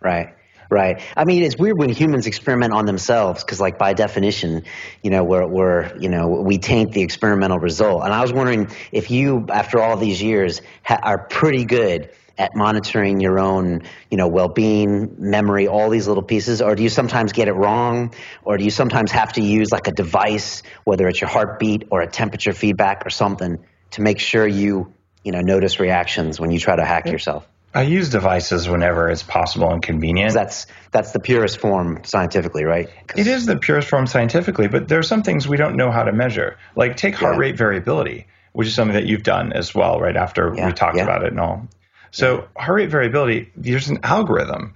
Right. Right. I mean, it's weird when humans experiment on themselves because, like, by definition, you know, we're, we're, you know, we taint the experimental result. And I was wondering if you, after all these years, ha- are pretty good at monitoring your own, you know, well-being, memory, all these little pieces, or do you sometimes get it wrong, or do you sometimes have to use like a device, whether it's your heartbeat or a temperature feedback or something, to make sure you, you know, notice reactions when you try to hack yourself? I use devices whenever it's possible and convenient. That's that's the purest form scientifically, right? It is the purest form scientifically, but there are some things we don't know how to measure. Like take heart yeah. rate variability, which is something that you've done as well, right after yeah. we talked yeah. about it and all. So heart rate variability, there's an algorithm.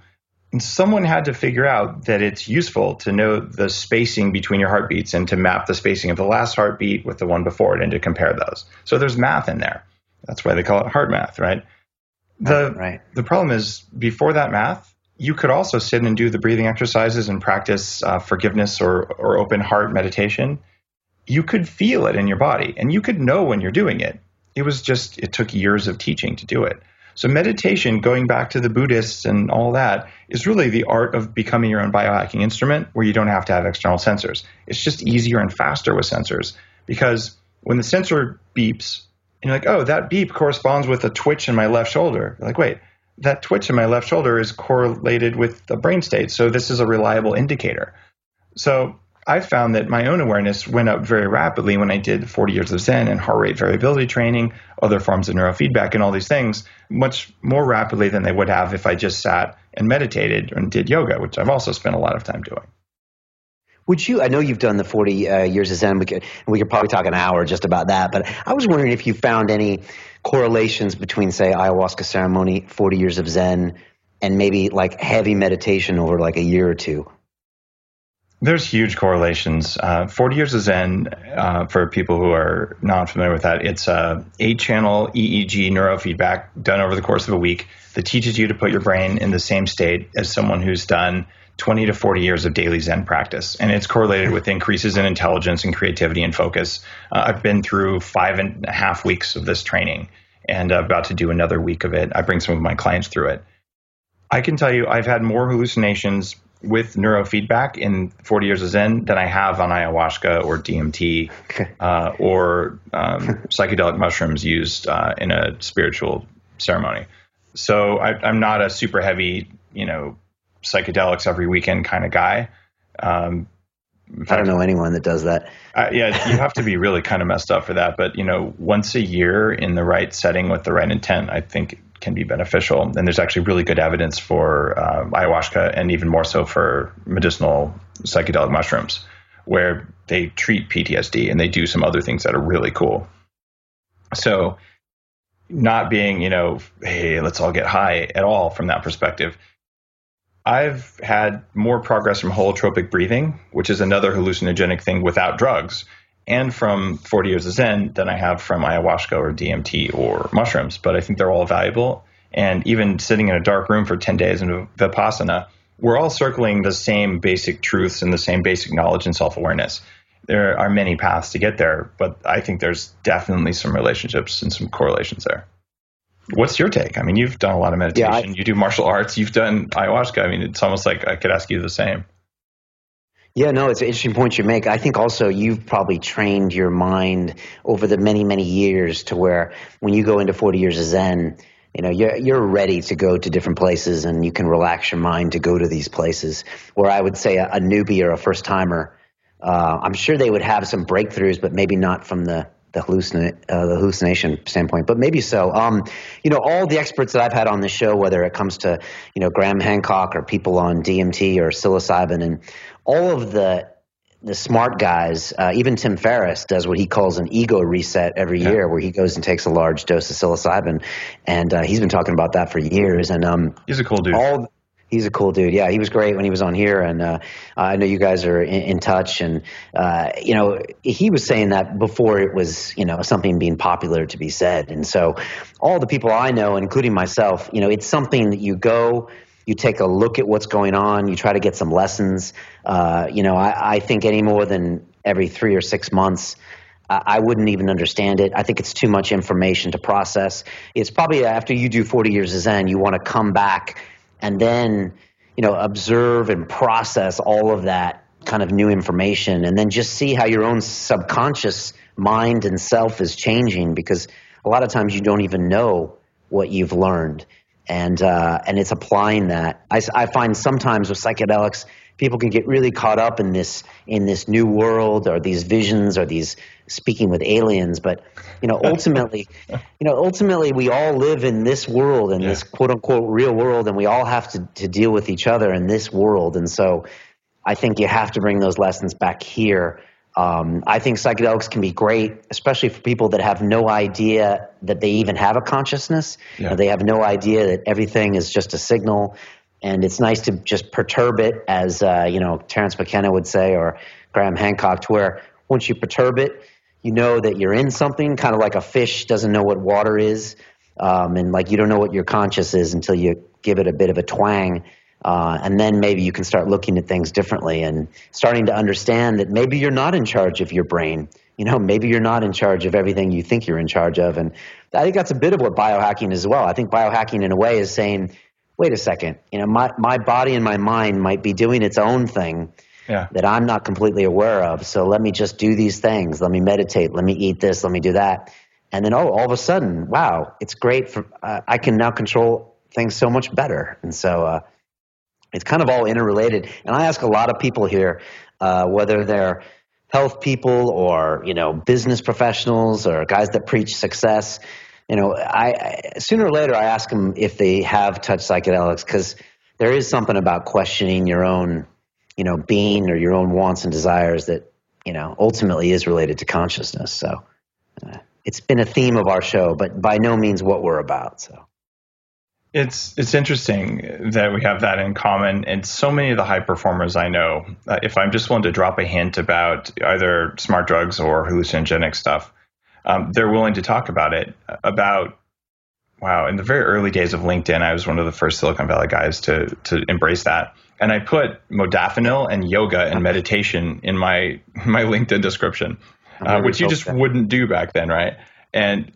And someone had to figure out that it's useful to know the spacing between your heartbeats and to map the spacing of the last heartbeat with the one before it and to compare those. So there's math in there. That's why they call it heart math, right? The, right. the problem is before that math, you could also sit and do the breathing exercises and practice uh, forgiveness or, or open heart meditation. You could feel it in your body and you could know when you're doing it. It was just, it took years of teaching to do it. So meditation, going back to the Buddhists and all that, is really the art of becoming your own biohacking instrument where you don't have to have external sensors. It's just easier and faster with sensors because when the sensor beeps, and you're like, oh, that beep corresponds with a twitch in my left shoulder. You're like, wait, that twitch in my left shoulder is correlated with the brain state. So this is a reliable indicator. So I found that my own awareness went up very rapidly when I did 40 years of Zen and heart rate variability training, other forms of neurofeedback, and all these things much more rapidly than they would have if I just sat and meditated and did yoga, which I've also spent a lot of time doing. Would you? I know you've done the 40 uh, years of Zen. We could, we could probably talk an hour just about that. But I was wondering if you found any correlations between, say, ayahuasca ceremony, 40 years of Zen, and maybe like heavy meditation over like a year or two. There's huge correlations. Uh, 40 years of Zen, uh, for people who are not familiar with that, it's a eight channel EEG neurofeedback done over the course of a week that teaches you to put your brain in the same state as someone who's done 20 to 40 years of daily Zen practice. And it's correlated with increases in intelligence and creativity and focus. Uh, I've been through five and a half weeks of this training and uh, about to do another week of it. I bring some of my clients through it. I can tell you, I've had more hallucinations with neurofeedback in 40 years of Zen than I have on ayahuasca or DMT [LAUGHS] uh, or um, psychedelic mushrooms used uh, in a spiritual ceremony. So I, am not a super heavy, you know, psychedelics every weekend kind of guy. Um, fact, I don't know anyone that does that. Uh, yeah, you have to be really kind of messed up for that. But you know, once a year in the right setting with the right intent, I think can be beneficial. And there's actually really good evidence for uh, ayahuasca and even more so for medicinal psychedelic mushrooms, where they treat PTSD and they do some other things that are really cool. So, not being, you know, hey, let's all get high at all from that perspective. I've had more progress from holotropic breathing, which is another hallucinogenic thing without drugs and from 40 years of Zen than I have from ayahuasca or DMT or mushrooms. But I think they're all valuable. And even sitting in a dark room for 10 days in Vipassana, we're all circling the same basic truths and the same basic knowledge and self awareness. There are many paths to get there, but I think there's definitely some relationships and some correlations there. What's your take? I mean, you've done a lot of meditation, yeah, I, you do martial arts, you've done ayahuasca. I mean, it's almost like I could ask you the same. Yeah, no, it's an interesting point you make. I think also you've probably trained your mind over the many, many years to where when you go into 40 years of Zen, you know, you're, you're ready to go to different places and you can relax your mind to go to these places. Where I would say a, a newbie or a first timer, uh, I'm sure they would have some breakthroughs, but maybe not from the the, hallucina- uh, the hallucination standpoint, but maybe so. Um, you know, all the experts that I've had on the show, whether it comes to you know Graham Hancock or people on DMT or psilocybin, and all of the the smart guys, uh, even Tim Ferriss does what he calls an ego reset every yeah. year, where he goes and takes a large dose of psilocybin, and uh, he's been talking about that for years. And um, he's a cool dude. All He's a cool dude. Yeah, he was great when he was on here, and uh, I know you guys are in, in touch. And uh, you know, he was saying that before it was you know something being popular to be said. And so, all the people I know, including myself, you know, it's something that you go, you take a look at what's going on, you try to get some lessons. Uh, you know, I, I think any more than every three or six months. I wouldn't even understand it. I think it's too much information to process. It's probably after you do 40 years of Zen, you want to come back and then you know observe and process all of that kind of new information and then just see how your own subconscious mind and self is changing because a lot of times you don't even know what you've learned and uh, and it's applying that. I, I find sometimes with psychedelics, people can get really caught up in this in this new world or these visions or these speaking with aliens. But you know, ultimately, [LAUGHS] you know, ultimately, we all live in this world in yeah. this quote unquote real world, and we all have to to deal with each other in this world. And so, I think you have to bring those lessons back here. Um, I think psychedelics can be great, especially for people that have no idea that they even have a consciousness. Yeah. They have no idea that everything is just a signal, and it's nice to just perturb it, as uh, you know Terence McKenna would say, or Graham Hancock, to where once you perturb it, you know that you're in something, kind of like a fish doesn't know what water is, um, and like you don't know what your conscious is until you give it a bit of a twang. Uh, and then maybe you can start looking at things differently and starting to understand that maybe you're not in charge of your brain. You know, maybe you're not in charge of everything you think you're in charge of. And I think that's a bit of what biohacking is as well. I think biohacking, in a way, is saying, wait a second, you know, my, my body and my mind might be doing its own thing yeah. that I'm not completely aware of. So let me just do these things. Let me meditate. Let me eat this. Let me do that. And then, oh, all of a sudden, wow, it's great for, uh, I can now control things so much better. And so, uh, it's kind of all interrelated. And I ask a lot of people here, uh, whether they're health people or you know business professionals or guys that preach success. You know, I, I sooner or later I ask them if they have touched psychedelics because there is something about questioning your own, you know, being or your own wants and desires that you know ultimately is related to consciousness. So. Uh, it's been a theme of our show, but by no means what we're about. So it's it's interesting that we have that in common, and so many of the high performers I know, uh, if I'm just willing to drop a hint about either smart drugs or hallucinogenic stuff, um, they're willing to talk about it. About wow, in the very early days of LinkedIn, I was one of the first Silicon Valley guys to to embrace that, and I put modafinil and yoga and meditation in my [LAUGHS] my LinkedIn description, uh, which you just wouldn't do back then, right? and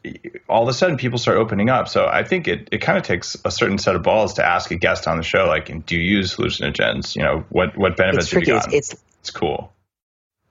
all of a sudden people start opening up. So i think it, it kind of takes a certain set of balls to ask a guest on the show like do you use hallucinogens? You know what what benefits have you gotten it's, it's, it's cool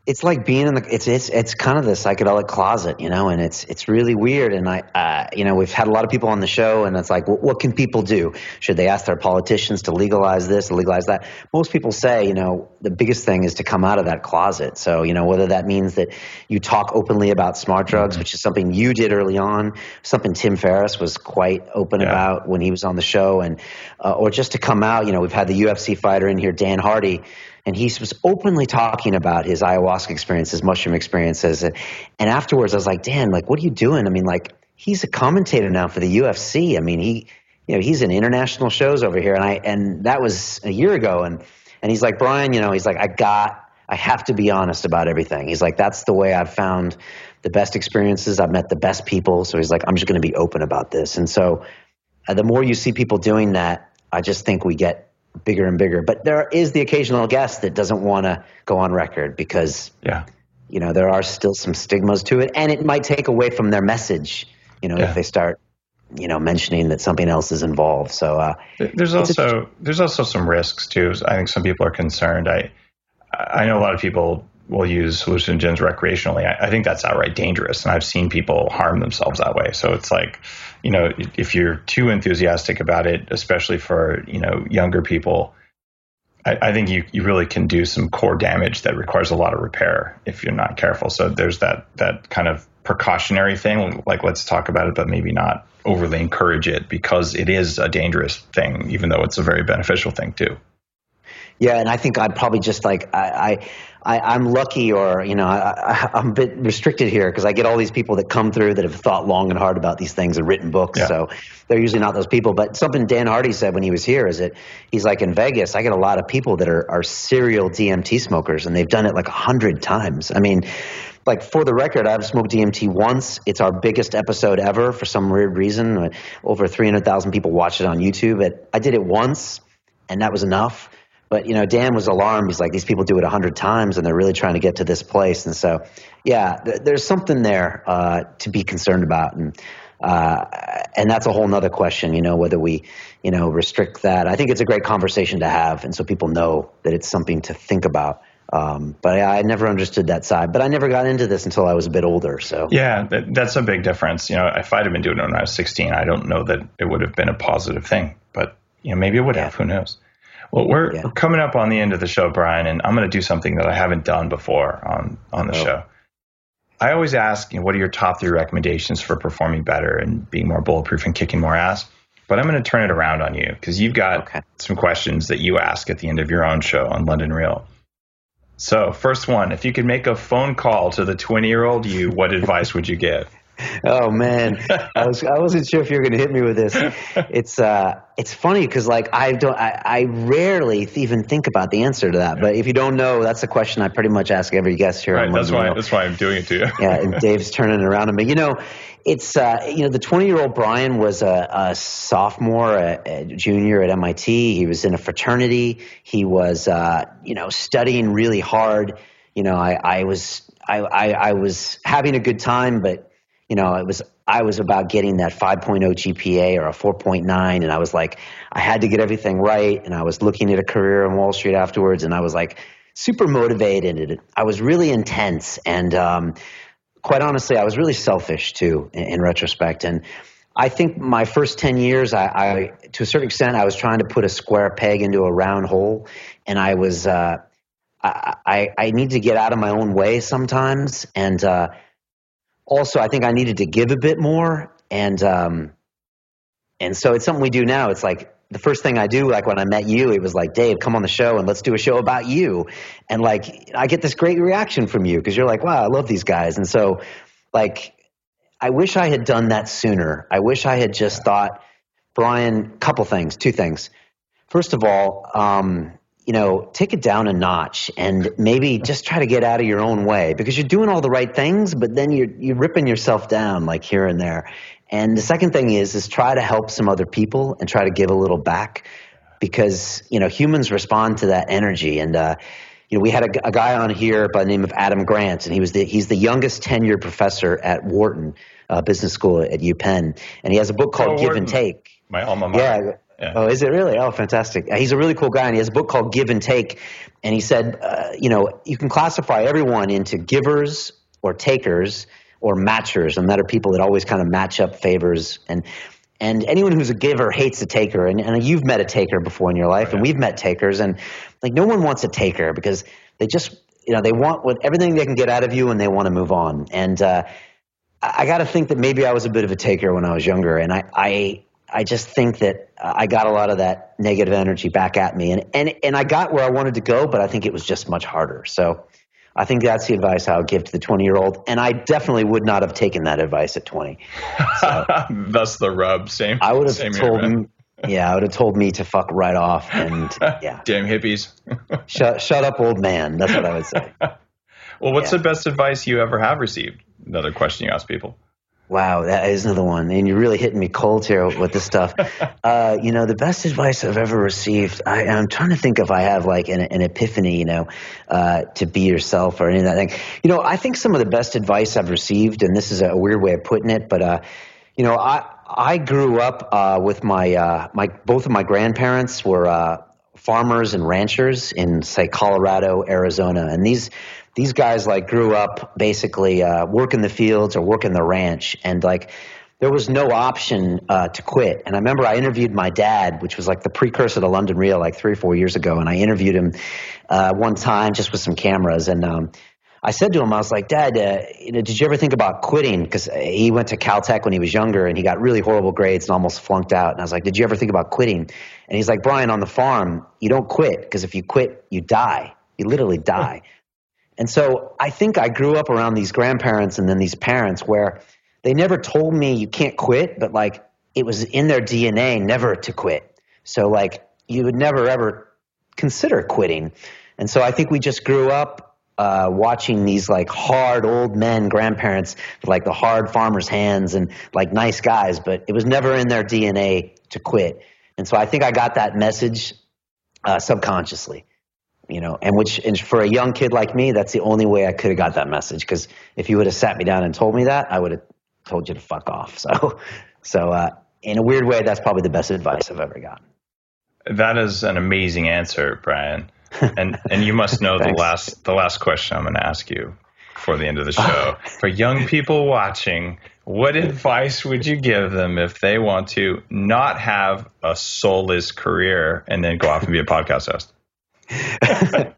it's like being in the it's it's it's kind of the psychedelic closet, you know, and it's it's really weird. And I, uh, you know, we've had a lot of people on the show, and it's like, well, what can people do? Should they ask their politicians to legalize this, legalize that? Most people say, you know, the biggest thing is to come out of that closet. So, you know, whether that means that you talk openly about smart drugs, mm-hmm. which is something you did early on, something Tim Ferriss was quite open yeah. about when he was on the show, and uh, or just to come out. You know, we've had the UFC fighter in here, Dan Hardy and he was openly talking about his ayahuasca experience, his mushroom experiences. And, and afterwards, I was like, Dan, like, what are you doing? I mean, like, he's a commentator now for the UFC. I mean, he, you know, he's in international shows over here. And I, and that was a year ago. And, and he's like, Brian, you know, he's like, I got, I have to be honest about everything. He's like, that's the way I've found the best experiences. I've met the best people. So he's like, I'm just going to be open about this. And so uh, the more you see people doing that, I just think we get bigger and bigger. But there is the occasional guest that doesn't want to go on record because, yeah, you know, there are still some stigmas to it, and it might take away from their message. You know, yeah. if they start, you know, mentioning that something else is involved. So uh, there's also a, there's also some risks too. I think some people are concerned. I I know a lot of people will use hallucinogens recreationally. I, I think that's outright dangerous, and I've seen people harm themselves that way. So it's like you know, if you're too enthusiastic about it, especially for, you know, younger people, I, I, think you, you really can do some core damage that requires a lot of repair if you're not careful. So there's that, that kind of precautionary thing, like let's talk about it, but maybe not overly encourage it because it is a dangerous thing, even though it's a very beneficial thing too. Yeah, and I think I'd probably just like I, I am lucky, or you know, I, am a bit restricted here because I get all these people that come through that have thought long and hard about these things and written books. Yeah. So they're usually not those people. But something Dan Hardy said when he was here is that he's like in Vegas. I get a lot of people that are are serial DMT smokers, and they've done it like a hundred times. I mean. Like for the record, I've smoked DMT once. It's our biggest episode ever for some weird reason. Over 300,000 people watched it on YouTube. I did it once, and that was enough but you know, Dan was alarmed. He's like, these people do it a hundred times, and they're really trying to get to this place. And so, yeah, th- there's something there uh, to be concerned about, and uh, and that's a whole nother question. You know, whether we, you know, restrict that. I think it's a great conversation to have, and so people know that it's something to think about. Um, but I, I, never understood that side. But I never got into this until I was a bit older. So yeah, that, that's a big difference. You know, if I'd have been doing it when I was 16, I don't know that it would have been a positive thing. But you know, maybe it would yeah. have. Who knows? Well, we're, yeah. we're, coming up on the end of the show, Brian, and I'm going to do something that I haven't done before on on the oh. show. I always ask, you know, what are your top three recommendations for performing better and being more bulletproof and kicking more ass? But I'm going to turn it around on you because you've got okay. some questions that you ask at the end of your own show on London Real. So, first one, if you could make a phone call to the 20 year old you, what advice would you give? Oh man, I was I wasn't sure if you were going to hit me with this. It's uh, it's funny because like I don't I, I rarely even think about the answer to that. But if you don't know, that's a question I pretty much ask every guest here. Right, that's why that's why I'm doing it to you. yeah, and Dave's turning it around on me. You know, it's uh, you know the 20 year old Brian was a, a sophomore, a, a, junior at MIT. He was in a fraternity. He was uh, you know studying really hard. You know, I, I was I, I, I was having a good time, but you know, it was I was about getting that 5.0 GPA or a 4.9, and I was like, I had to get everything right, and I was looking at a career on Wall Street afterwards, and I was like super motivated. I was really intense, and um, quite honestly, I was really selfish too in, in retrospect, and. I think my first 10 years, I, I, to a certain extent, I was trying to put a square peg into a round hole. And I was, uh, I, I, I need to get out of my own way sometimes. And, uh, also I think I needed to give a bit more, and um, and so it's something we do now. It's like the first thing I do, like when I met you, it was like, Dave, come on the show and let's do a show about you. And like, I get this great reaction from you because you're like, wow, I love these guys. And so, like, I wish I had done that sooner. I wish I had just thought, Brian, couple things, two things. First of all, um, you know, take it down a notch and maybe [LAUGHS] just try to get out of your own way because you're doing all the right things, but then you're you're ripping yourself down like here and there. And the second thing is is try to help some other people and try to give a little back because you know humans respond to that energy and. uh you know, we had a, a, guy on here by the name of Adam Grant, and he was the, he's the youngest tenured professor at Wharton uh, Business School at UPenn, and he has a book called oh, Give and Take. My alma mater. Yeah, yeah. Oh, is it really? Oh, fantastic. He's a really cool guy, and he has a book called Give and Take. And he said, uh, you know, you can classify everyone into givers or takers or matchers, and that are people that always kind of match up favors. And and anyone who's a giver hates a taker. And, and you've met a taker before in your life, right. and we've met takers. And like, no one wants a taker because they just, you know, they want what everything they can get out of you, and they want to move on. And uh, I got to think that maybe I was a bit of a taker when I was younger, and I, I I just think that uh, I got a lot of that negative energy back at me, and and and I got where I wanted to go, but I think it was just much harder. So, I think that's the advice I would give to the twenty year old, and I definitely would not have taken that advice at twenty. So, [LAUGHS] that's the rub. Same. I would have told him. Yeah, I would have told me to fuck right off, and [LAUGHS] yeah, damn hippies. [LAUGHS] shut shut up, old man. That's what I would say. well, what's yeah. the best advice you ever have received? Another question you ask people. Wow, that is another one. And you're really hitting me cold here with this stuff. [LAUGHS] uh, you know, the best advice I've ever received, I, am trying to think if I have like an, an epiphany, you know, uh, to be yourself or any of that thing. You know, I think some of the best advice I've received, and this is a weird way of putting it, but, uh, you know, I, I grew up uh, with my, uh, my, both of my grandparents were uh, farmers and ranchers in, say, Colorado, Arizona. And these, these guys like grew up basically uh, working the fields or working the ranch, and like there was no option uh, to quit. And I remember I interviewed my dad, which was like the precursor to London Real, like three or four years ago. And I interviewed him uh, one time just with some cameras, and um, I said to him, I was like, Dad, uh, you know, did you ever think about quitting? Because he went to Caltech when he was younger, and he got really horrible grades and almost flunked out. And I was like, Did you ever think about quitting? And he's like, Brian, on the farm, you don't quit because if you quit, you die. You literally die. And so I think I grew up around these grandparents and then these parents where they never told me you can't quit, but like it was in their DNA never to quit. So like you would never ever consider quitting. And so I think we just grew up uh, watching these like hard old men, grandparents, like the hard farmers' hands and like nice guys, but it was never in their DNA to quit. And so I think I got that message uh, subconsciously you know, and which and for a young kid like me, that's the only way I could have got that message. Because if you would have sat me down and told me that, I would have told you to fuck off. [LAUGHS] So, so uh, in a weird way, that's probably the best advice I've ever gotten. That is an amazing answer, Brian. [LAUGHS] and and you must know the last the last question I'm going to ask you before the end of the show. [LAUGHS] For young people watching, what advice would you give them if they want to not have a soulless career and then go off and be a podcast host? [LAUGHS]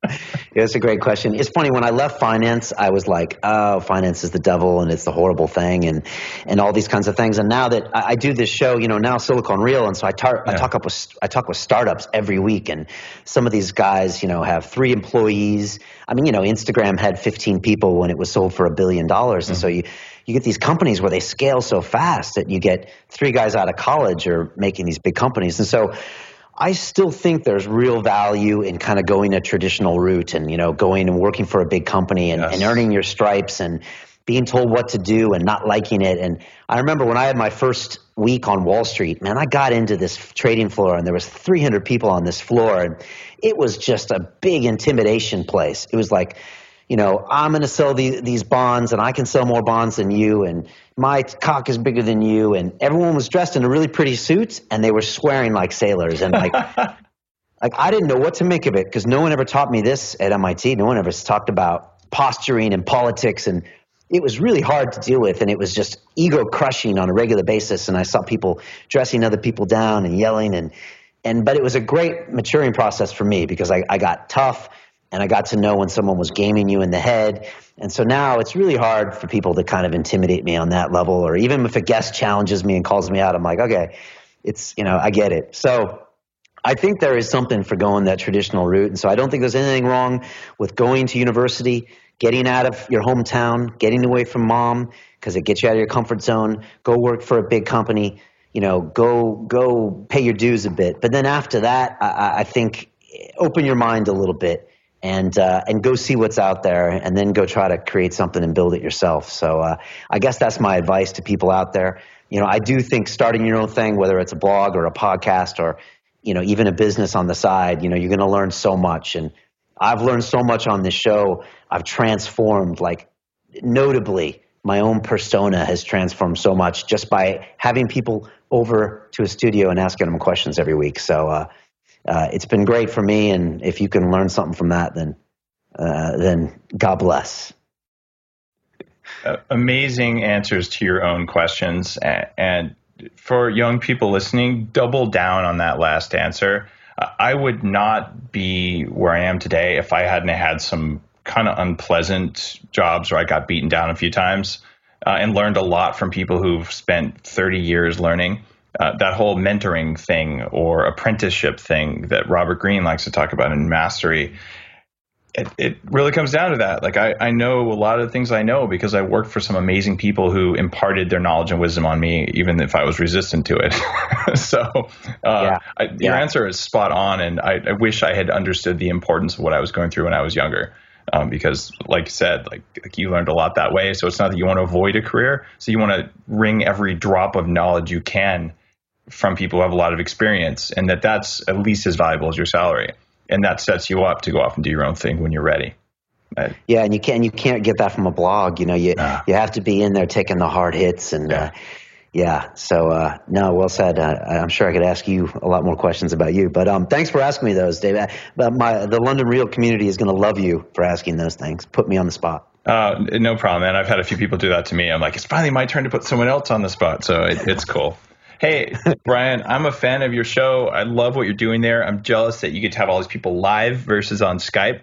It's a great question. It's funny when I left finance, I was like, "Oh, finance is the devil, and it's the horrible thing, and and all these kinds of things." And now that I, I do this show, you know, now Silicon Real, and so I, tar- yeah. I talk up with I talk with startups every week, and some of these guys, you know, have three employees. I mean, you know, Instagram had 15 people when it was sold for a billion dollars, mm-hmm. and so you you get these companies where they scale so fast that you get three guys out of college are making these big companies, and so I still think there's real value in kind of going a traditional route and, you know, going and working for a big company and, yes. and earning your stripes and being told what to do and not liking it. And I remember when I had my first week on Wall Street, man, I got into this trading floor and there was 300 people on this floor and it was just a big intimidation place. It was like, you know, I'm going to sell the, these bonds and I can sell more bonds than you and my cock is bigger than you. And everyone was dressed in a really pretty suit and they were swearing like sailors. And like, [LAUGHS] like I didn't know what to make of it because no one ever taught me this at MIT. No one ever talked about posturing and politics. And it was really hard to deal with. And it was just ego crushing on a regular basis. And I saw people dressing other people down and yelling and, and, but it was a great maturing process for me because I, I got tough and I got to know when someone was gaming you in the head. And so now it's really hard for people to kind of intimidate me on that level, or even if a guest challenges me and calls me out, I'm like, okay, it's, you know, I get it. So I think there is something for going that traditional route. And so I don't think there's anything wrong with going to university, getting out of your hometown, getting away from mom, because it gets you out of your comfort zone, go work for a big company, you know, go, go pay your dues a bit. But then after that, I, I think open your mind a little bit and uh, and go see what's out there, and then go try to create something and build it yourself. So uh, I guess that's my advice to people out there. You know, I do think starting your own thing, whether it's a blog or a podcast or you know even a business on the side, you know, you're going to learn so much. And I've learned so much on this show. I've transformed, like notably, my own persona has transformed so much just by having people over to a studio and asking them questions every week. So. Uh, uh, it's been great for me. And if you can learn something from that, then uh, then God bless. Uh, amazing answers to your own questions, and for young people listening, double down on that last answer. I would not be where I am today if I hadn't had some kind of unpleasant jobs where I got beaten down a few times uh, and learned a lot from people who've spent 30 years learning uh, that whole mentoring thing or apprenticeship thing that Robert Greene likes to talk about in Mastery. It, it really comes down to that. Like I, I know a lot of the things I know because I worked for some amazing people who imparted their knowledge and wisdom on me, even if I was resistant to it. [LAUGHS] so uh, yeah. I, your yeah. answer is spot on, and I, I wish I had understood the importance of what I was going through when I was younger. Um, because like you said, like, like, you learned a lot that way. So it's not that you want to avoid a career. So you want to wring every drop of knowledge you can from people who have a lot of experience and that that's at least as valuable as your salary and that sets you up to go off and do your own thing when you're ready yeah and you can't you can't get that from a blog you know you nah. you have to be in there taking the hard hits and yeah, uh, yeah. so uh, no well said uh, i'm sure i could ask you a lot more questions about you but um, thanks for asking me those dave but my the london real community is going to love you for asking those things put me on the spot uh, no problem, man. I've had a few people do that to me. I'm like, it's finally my turn to put someone else on the spot, so it, it's cool. Hey, Brian, I'm a fan of your show. I love what you're doing there. I'm jealous that you get to have all these people live versus on Skype.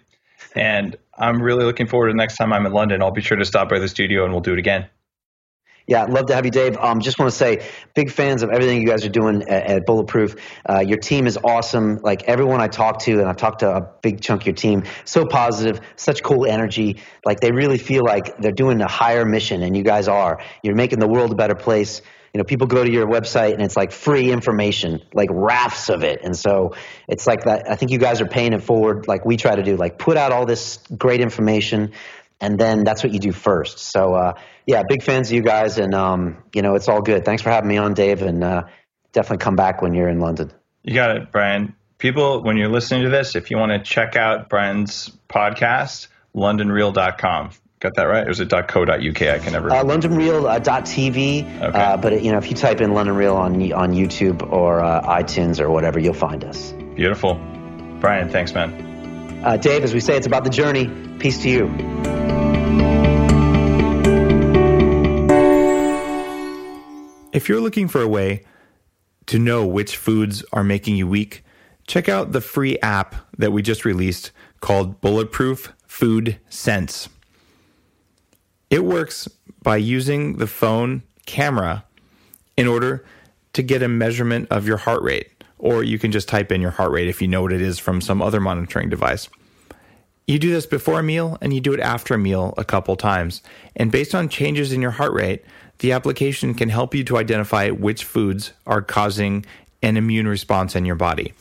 And I'm really looking forward to the next time I'm in London. I'll be sure to stop by the studio and we'll do it again. Yeah, love to have you, Dave. Um, just want to say, big fans of everything you guys are doing at, at Bulletproof. Uh, your team is awesome. Like everyone I talk to, and I've talked to a big chunk of your team, so positive, such cool energy. Like they really feel like they're doing a higher mission, and you guys are. You're making the world a better place you know, people go to your website and it's like free information, like rafts of it. And so it's like that. I think you guys are paying it forward, like we try to do, like put out all this great information, and then that's what you do first. So uh, yeah, big fans of you guys, and um, you know, it's all good. Thanks for having me on, Dave, and uh, definitely come back when you're in London. You got it, Brian. People, when you're listening to this, if you want to check out Brian's podcast, londonreal.com. Got that right? Or is it .co.uk? I can never. Uh, LondonReal.tv. Uh, okay. Uh, but you know, if you type in London Real on on YouTube or uh, iTunes or whatever, you'll find us. Beautiful, Brian. Thanks, man. Uh, Dave, as we say, it's about the journey. Peace to you. If you're looking for a way to know which foods are making you weak, check out the free app that we just released called Bulletproof Food Sense. It works by using the phone camera in order to get a measurement of your heart rate, or you can just type in your heart rate if you know what it is from some other monitoring device. You do this before a meal and you do it after a meal a couple times. And based on changes in your heart rate, the application can help you to identify which foods are causing an immune response in your body.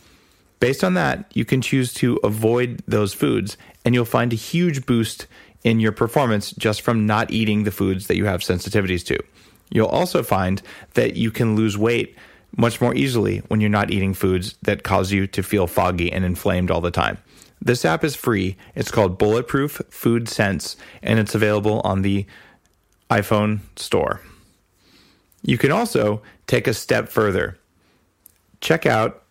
Based on that, you can choose to avoid those foods, and you'll find a huge boost in your performance just from not eating the foods that you have sensitivities to. You'll also find that you can lose weight much more easily when you're not eating foods that cause you to feel foggy and inflamed all the time. This app is free. It's called Bulletproof Food Sense, and it's available on the iPhone store. You can also take a step further. Check out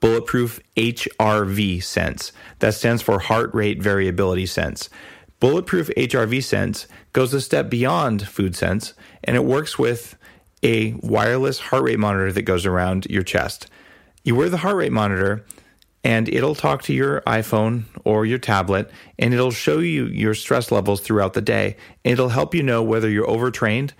Bulletproof HRV Sense. That stands for Heart Rate Variability Sense. Bulletproof HRV Sense goes a step beyond Food Sense and it works with a wireless heart rate monitor that goes around your chest. You wear the heart rate monitor and it'll talk to your iPhone or your tablet and it'll show you your stress levels throughout the day. It'll help you know whether you're overtrained,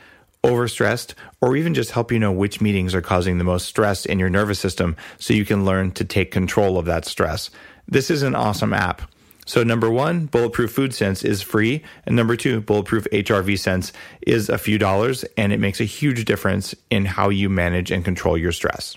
overstressed, or even just help you know which meetings are causing the most stress in your nervous system so you can learn to take control of that stress. This is an awesome app. So, number one, Bulletproof Food Sense is free. And number two, Bulletproof HRV Sense is a few dollars and it makes a huge difference in how you manage and control your stress.